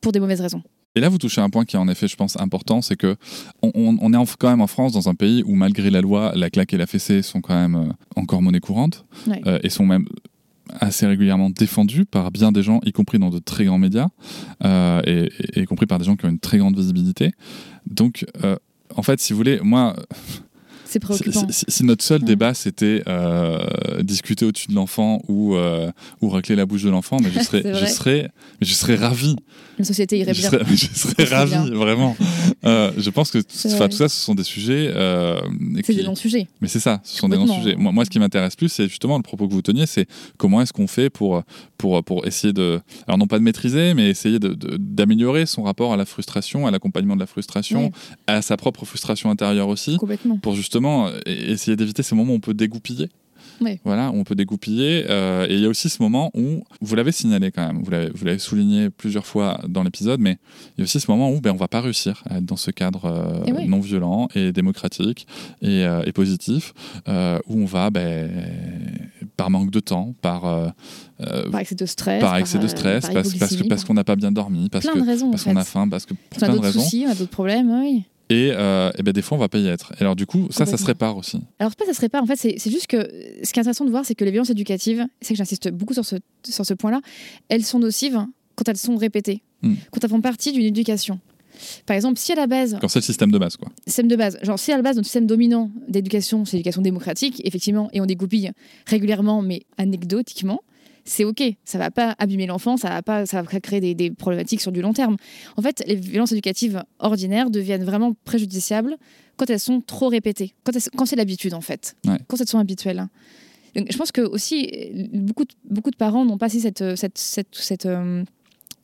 pour des mauvaises raisons. Et là, vous touchez un point qui est en effet, je pense, important, c'est que on, est quand même en France dans un pays où, malgré la loi, la claque et la fessée sont quand même euh, encore monnaie courante euh, et sont même assez régulièrement défendues par bien des gens, y compris dans de très grands médias, euh, et, y compris par des gens qui ont une très grande visibilité. Donc, en fait, si vous voulez, moi, c'est préoccupant. Si, notre seul débat c'était euh, discuter au-dessus de l'enfant ou, euh, ou racler la bouche de l'enfant, mais je *laughs* serais, je serais, je serais ravi. La société irait bien. *laughs* Je serais, ravi, vraiment. Euh, je pense que tout ça, ce sont des sujets. c'est des non-sujets. Mais c'est ça, ce sont des non-sujets. Moi, moi, ce qui m'intéresse plus, c'est justement le propos que vous teniez, c'est comment est-ce qu'on fait pour, pour, pour essayer de. Alors, non pas de maîtriser, mais essayer d'améliorer son rapport à la frustration, à l'accompagnement de la frustration, à sa propre frustration intérieure aussi. Complètement. Pour justement essayer d'éviter ces moments où on peut dégoupiller. Voilà, on peut dégoupiller. Euh, et il y a aussi ce moment où, vous l'avez signalé quand même, vous l'avez souligné plusieurs fois dans l'épisode, mais il y a aussi ce moment où ben, on va pas réussir à être dans ce cadre euh, eh non violent et démocratique et, euh, et positif, où on va, ben, par manque de temps, par, par excès de stress, par excès de stress, parce, parce, que parce qu'on n'a pas bien dormi, parce qu'on a faim, parce que pour plein de raisons. Soucis, on a d'autres problèmes, oui. Et, euh, et ben des fois, on va pas y être. Et alors, du coup, ça, ça se répare aussi. Alors, pas ça se répare. En fait, c'est juste que ce qui est intéressant de voir, c'est que les violences éducatives, c'est que j'insiste beaucoup sur ce, sur ce point-là, elles sont nocives quand elles sont répétées, hmm. quand elles font partie d'une éducation. Par exemple, si à la base. Quand c'est le système de base, quoi. Système de base. Genre, si à la base, notre système dominant d'éducation, c'est l'éducation démocratique, effectivement, et on dégoupille régulièrement, mais anecdotiquement, c'est ok, ça va pas abîmer l'enfant, ça va pas, ça va créer des, problématiques sur du long terme. En fait, les violences éducatives ordinaires deviennent vraiment préjudiciables quand elles sont trop répétées, quand, quand c'est l'habitude en fait, quand elles sont habituelles. je pense que aussi beaucoup de, beaucoup de parents n'ont pas assez cette, cette, cette, euh,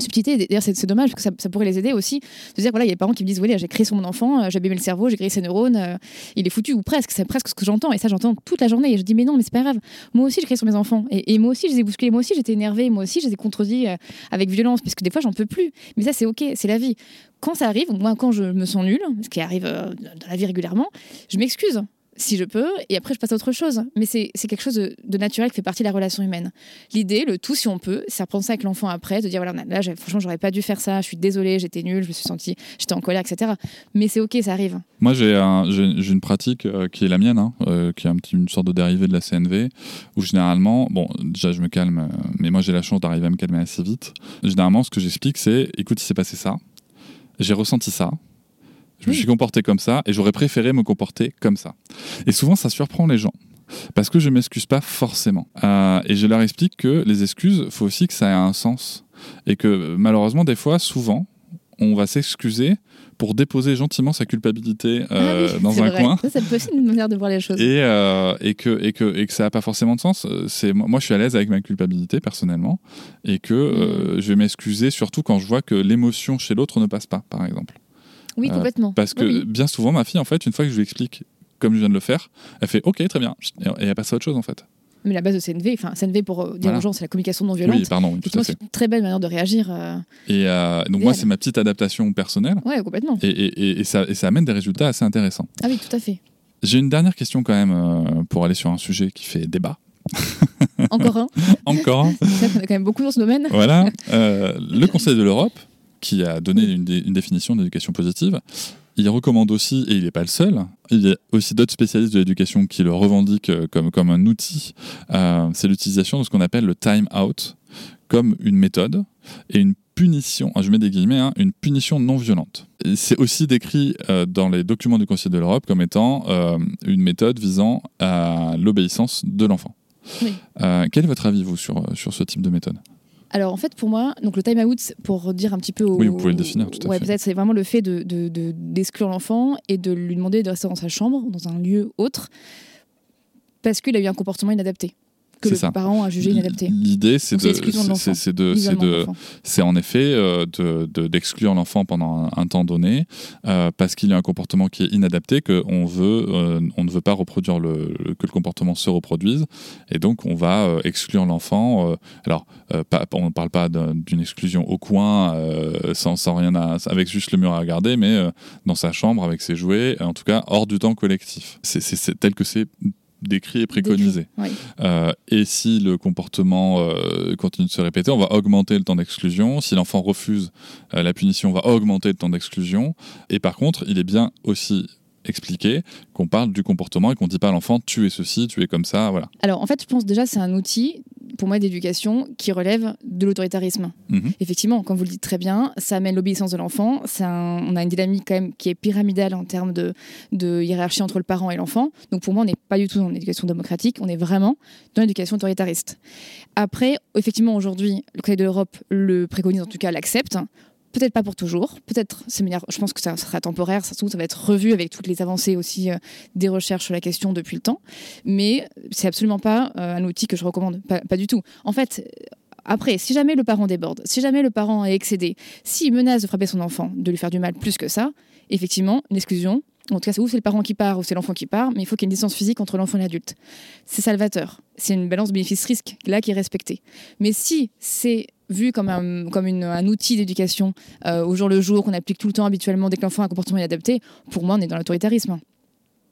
subtilité. D'ailleurs, c'est dommage parce que ça, pourrait les aider aussi. De dire, voilà, il y a des parents qui me disent, voilà, j'ai créé sur mon enfant, euh, j'ai abîmé le cerveau, j'ai créé ses neurones, euh, il est foutu, ou presque. C'est presque ce que j'entends. Et ça, j'entends toute la journée. Et je dis, mais non, mais c'est pas grave. Moi aussi, j'ai créé sur mes enfants. Et, moi aussi, je les ai bousculés. Moi aussi, j'étais énervée. Moi aussi, je les ai contredits euh, avec violence. Parce que des fois, j'en peux plus. Mais ça, c'est OK, c'est la vie. Quand ça arrive, moi, quand je me sens nulle, ce qui arrive dans la vie régulièrement, je m'excuse si je peux, et après je passe à autre chose. Mais c'est quelque chose de, naturel qui fait partie de la relation humaine. L'idée, le tout, si on peut, c'est reprendre ça avec l'enfant après, de dire voilà, là, franchement, j'aurais pas dû faire ça, je suis désolée, j'étais nulle, je me suis sentie, j'étais en colère, etc. Mais c'est ok, ça arrive. Moi, j'ai une pratique euh, qui est la mienne, hein, euh, qui est un petit, une sorte de dérivée de la CNV, où généralement, bon, déjà je me calme, euh, mais moi j'ai la chance d'arriver à me calmer assez vite. Généralement, ce que j'explique, c'est écoute, il s'est passé ça, j'ai ressenti ça, je me suis comporté comme ça et j'aurais préféré me comporter comme ça. Et souvent, ça surprend les gens. Parce que je m'excuse pas forcément. Euh, et je leur explique que les excuses, faut aussi que ça ait un sens. Et que malheureusement, des fois, souvent, on va s'excuser pour déposer gentiment sa culpabilité euh, ah dans un coin. Ça, peut aussi une manière de voir les choses. Et, euh, et, que, et, que, et que ça n'a pas forcément de sens. C'est, moi, je suis à l'aise avec ma culpabilité personnellement et que mm. je vais m'excuser surtout quand je vois que l'émotion chez l'autre ne passe pas, par exemple. Oui, euh, complètement. parce que bien souvent, ma fille, en fait, une fois que je lui explique comme je viens de le faire, elle fait OK, très bien, et elle passe à autre chose en fait. Mais la base de CNV, enfin CNV pour euh, dire aux gens, c'est la communication non violente. Oui, pardon, tout à fait. C'est une très belle manière de réagir. Euh, et donc moi, c'est ma petite adaptation personnelle. Ouais, complètement. Et, et, et, ça, et, ça, amène des résultats assez intéressants. Ah oui, tout à fait. J'ai une dernière question quand même pour aller sur un sujet qui fait débat. Encore un. *laughs* Encore un. *laughs* on a quand même beaucoup dans ce domaine. Voilà. le Conseil de l'Europe qui a donné une, définition d'éducation positive. Il recommande aussi, et il n'est pas le seul, il y a aussi d'autres spécialistes de l'éducation qui le revendiquent euh, comme, comme un outil, euh, c'est l'utilisation de ce qu'on appelle le time out comme une méthode et une punition, je mets des guillemets, hein, une punition non violente. C'est aussi décrit euh, dans les documents du Conseil de l'Europe comme étant une méthode visant à l'obéissance de l'enfant. quel est votre avis, vous, sur, sur ce type de méthode? Alors en fait pour moi, donc le time out, pour dire un petit peu au, oui, vous pouvez le définir tout à ouais, peut-être c'est vraiment le fait de, d'exclure l'enfant et de lui demander de rester dans sa chambre, dans un lieu autre, parce qu'il a eu un comportement inadapté que le parent a jugé inadapté. L'idée, c'est de, c'est de, c'est en effet euh, d'exclure l'enfant pendant un, temps donné euh, parce qu'il y a un comportement qui est inadapté, que on veut, euh, on ne veut pas reproduire le, que le comportement se reproduise, et donc on va exclure l'enfant. alors, on ne parle pas d'une exclusion au coin, sans, sans, rien à, avec juste le mur à regarder, mais dans sa chambre avec ses jouets, en tout cas hors du temps collectif. C'est tel que c'est décrit et préconisé. et si le comportement continue de se répéter, on va augmenter le temps d'exclusion. Si l'enfant refuse la punition, on va augmenter le temps d'exclusion. Et par contre, il est bien aussi expliquer qu'on parle du comportement et qu'on dit pas à l'enfant tu es ceci, tu es comme ça, voilà. Alors en fait, je pense déjà c'est un outil pour moi d'éducation qui relève de l'autoritarisme. Mhm. Effectivement, comme vous le dites très bien, ça amène l'obéissance de l'enfant. On a une dynamique quand même qui est pyramidale en termes de, de hiérarchie entre le parent et l'enfant. Donc pour moi, on n'est pas du tout dans l'éducation démocratique, on est vraiment dans l'éducation autoritariste. Après, effectivement, aujourd'hui, le Conseil de l'Europe le préconise, en tout cas l'accepte. Peut-être pas pour toujours, peut-être, je pense que ça sera temporaire, ça, ça va être revu avec toutes les avancées aussi euh, des recherches sur la question depuis le temps, mais c'est absolument pas euh, un outil que je recommande, pas, du tout. En fait, après, si jamais le parent déborde, si jamais le parent est excédé, s'il menace de frapper son enfant, de lui faire du mal plus que ça, effectivement, l'exclusion, en tout cas, c'est ou c'est le parent qui part ou c'est l'enfant qui part, mais il faut qu'il y ait une distance physique entre l'enfant et l'adulte. C'est salvateur. C'est une balance bénéfice-risque là qui est respectée. Mais si c'est vu comme un, comme un outil d'éducation euh, au jour le jour qu'on applique tout le temps habituellement dès que l'enfant a un comportement inadapté, pour moi, on est dans l'autoritarisme.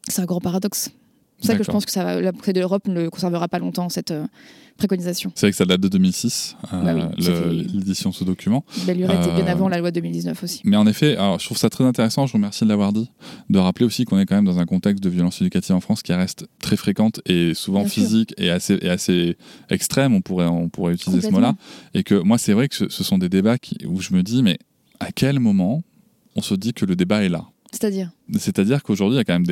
C'est un grand paradoxe. C'est ça que je pense que ça va, la de l'Europe ne conservera pas longtemps, cette euh, préconisation. C'est vrai que ça date de 2006, euh, bah l'édition de ce document. Belle était bien avant la loi 2019 aussi. Mais en effet, alors, je trouve ça très intéressant, je vous remercie de l'avoir dit, de rappeler aussi qu'on est quand même dans un contexte de violence éducative en France qui reste très fréquente et souvent physique et assez, et assez extrême, on pourrait, on pourrait utiliser ce mot-là. Et que moi, c'est vrai que ce, sont des débats où je me dis, mais à quel moment on se dit que le débat est là? C'est-à-dire C'est-à-dire qu'aujourd'hui, il y a quand même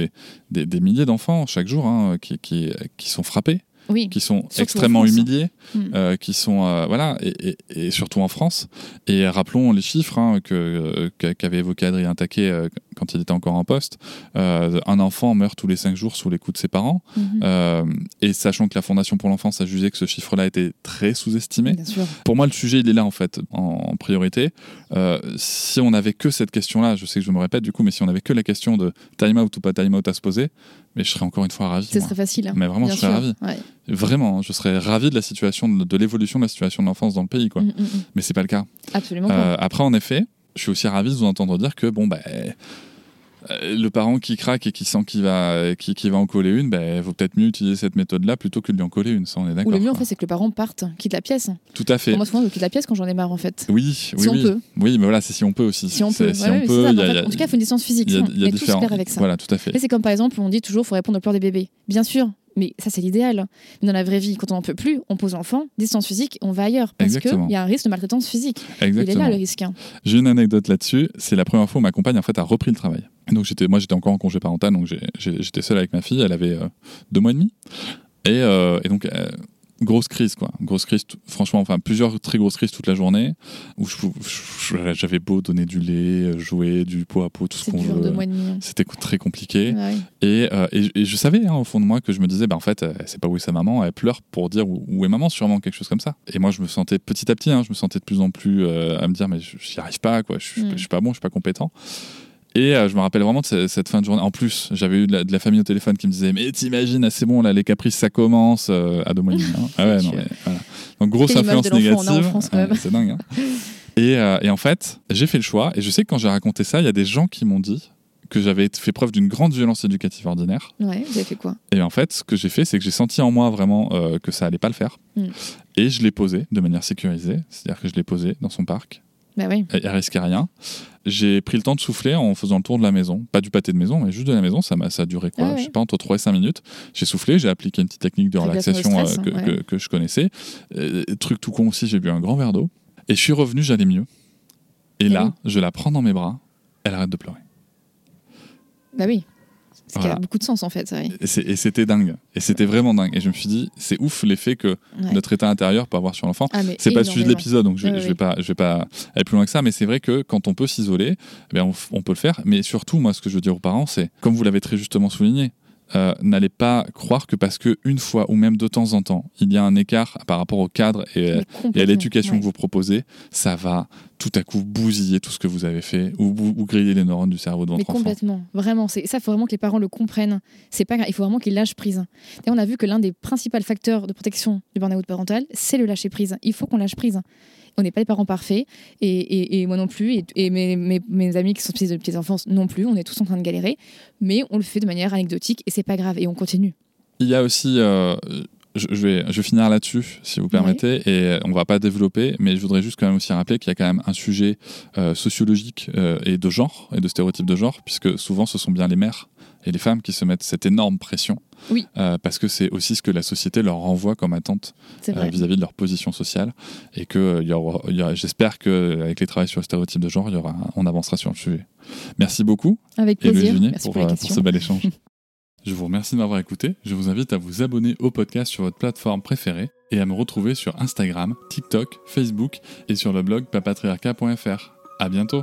des, des, milliers d'enfants chaque jour hein, qui, qui, qui, sont frappés qui sont extrêmement humiliés, hmm. euh, qui sont euh, voilà, et, surtout en France. Et rappelons les chiffres hein, que qu'avait évoqué Adrien Taquet euh, quand il était encore en poste. un enfant meurt tous les cinq jours sous les coups de ses parents. Mhm. et sachant que la Fondation pour l'enfance a jugé que ce chiffre-là était très sous-estimé. Pour moi, le sujet il est là en fait en, priorité. si on n'avait que cette question-là, je sais que je me répète du coup, mais si on n'avait que la question de time out ou pas time out à se poser, mais je serais encore une fois ravi. Ce serait facile. Hein. Mais vraiment, je serais ravi. Vraiment, je serais ravi de la situation, de, l'évolution de la situation de l'enfance dans le pays, quoi. Mm, mm, mm. Mais c'est pas le cas. Absolument. Euh, après, en effet, je suis aussi ravi de vous entendre dire que bon, bah, euh, le parent qui craque et qui sent qu'il va, qui, va en coller une, il ben, vaut peut-être mieux utiliser cette méthode-là plutôt que de lui en coller une. Ça, on est d'accord. Ou le mieux, en fait, c'est que le parent parte, quitte la pièce. Tout à fait. moi, souvent, je quitte la pièce quand j'en ai marre, en fait. Oui, si oui, on oui. peut. Oui, mais voilà, c'est si on peut aussi. Si on peut. Si on peut en, tout cas, il faut une distance physique. Il y a, y a différents... avec ça. Voilà, tout à fait. C'est comme par exemple, on dit toujours, il faut répondre aux pleurs des bébés. Bien sûr, mais ça, c'est l'idéal. Mais dans la vraie vie, quand on n'en peut plus, on pose l'enfant, distance physique, on va ailleurs. Parce qu'il y a un risque de maltraitance physique. Exactement. Il est là le risque. Hein. J'ai une anecdote là-dessus. C'est la première fois où ma compagne en fait, a repris le travail. Donc j'étais, moi, j'étais encore en congé parental, donc j'étais seul avec ma fille. Elle avait euh, deux mois et demi. Et, euh, et donc, euh, grosse crise quoi. Grosse crise franchement enfin plusieurs très grosses crises toute la journée où j'avais beau donner du lait jouer du pot à pot tout ce qu'on veut. c'était très compliqué. Euh, et, et, je savais hein, au fond de moi que je me disais bah en fait c'est pas où est sa maman elle pleure pour dire où, est maman sûrement quelque chose comme ça. Et moi je me sentais petit à petit hein, je me sentais de plus en plus euh, à me dire mais j'y arrive pas quoi. Je, mm. je suis pas bon je suis pas compétent et euh, je me rappelle vraiment de cette, fin de journée. En plus, j'avais eu de la, famille au téléphone qui me disait Mais t'imagines, ah, c'est bon, là, les caprices, ça commence euh, à Domoine. Hein. *laughs* Ah ouais, non, voilà. Donc, grosse influence négative. c'est dingue. Hein. *laughs* Et, euh, et, en fait, j'ai fait le choix. Et je sais que quand j'ai raconté ça, il y a des gens qui m'ont dit que j'avais fait preuve d'une grande violence éducative ordinaire. Ouais, vous avez fait quoi? Et en fait, ce que j'ai fait, c'est que j'ai senti en moi vraiment que ça allait pas le faire. Mm. Et je l'ai posé de manière sécurisée. C'est-à-dire que je l'ai posé dans son parc bah oui. Elle, risquait rien. J'ai pris le temps de souffler en faisant le tour de la maison. Pas du pâté de maison, mais juste de la maison. Ça, a, ça a duré quoi ah Je sais pas, entre 3 et 5 minutes. J'ai soufflé, j'ai appliqué une petite technique de relaxation euh, que, que, je connaissais. Euh, truc tout con aussi, j'ai bu un grand verre d'eau. Et je suis revenu, j'allais mieux. Et, là, je la prends dans mes bras, elle arrête de pleurer. Bah oui. Ce qui a beaucoup de sens en fait. Et c'était dingue. Et c'était vraiment dingue. Et je me suis dit, c'est ouf l'effet que notre état intérieur peut avoir sur l'enfant. Ah, c'est pas le sujet de l'épisode, donc je, ne vais pas, je vais pas aller plus loin que ça. Mais c'est vrai que quand on peut s'isoler, eh on, on, peut le faire. Mais surtout, moi, ce que je veux dire aux parents, c'est, comme vous l'avez très justement souligné, euh, n'allez pas croire que parce que une fois ou même de temps en temps, il y a un écart par rapport au cadre et, à l'éducation que vous proposez, ça va tout à coup bousiller tout ce que vous avez fait ou, griller les neurones du cerveau de votre Mais complètement, vraiment. ça, il faut vraiment que les parents le comprennent. C'est pas, il faut vraiment qu'ils lâchent prise. Et on a vu que l'un des principaux facteurs de protection du burn-out parental, c'est le lâcher prise. Il faut qu'on lâche prise on n'est pas des parents parfaits, et, moi non plus, et, mes, amis qui sont spécialisés de petites enfance non plus, on est tous en train de galérer, mais on le fait de manière anecdotique et c'est pas grave, et on continue. Il y a aussi, euh, je, vais, je vais finir là-dessus, si vous permettez, et on va pas développer, mais je voudrais juste quand même aussi rappeler qu'il y a quand même un sujet euh, sociologique euh, et de genre, et de stéréotypes de genre, puisque souvent ce sont bien les mères et les femmes qui se mettent cette énorme pression. Oui. parce que c'est aussi ce que la société leur renvoie comme attente vis-à-vis de leur position sociale. Et que j'espère qu'avec les travaux sur le stéréotype de genre, y aura, on avancera sur le sujet. Merci beaucoup. Avec plaisir. pour, pour ce bel échange. *laughs* Je vous remercie de m'avoir écouté. Je vous invite à vous abonner au podcast sur votre plateforme préférée et à me retrouver sur Instagram, TikTok, Facebook et sur le blog papatriarca.fr. À bientôt.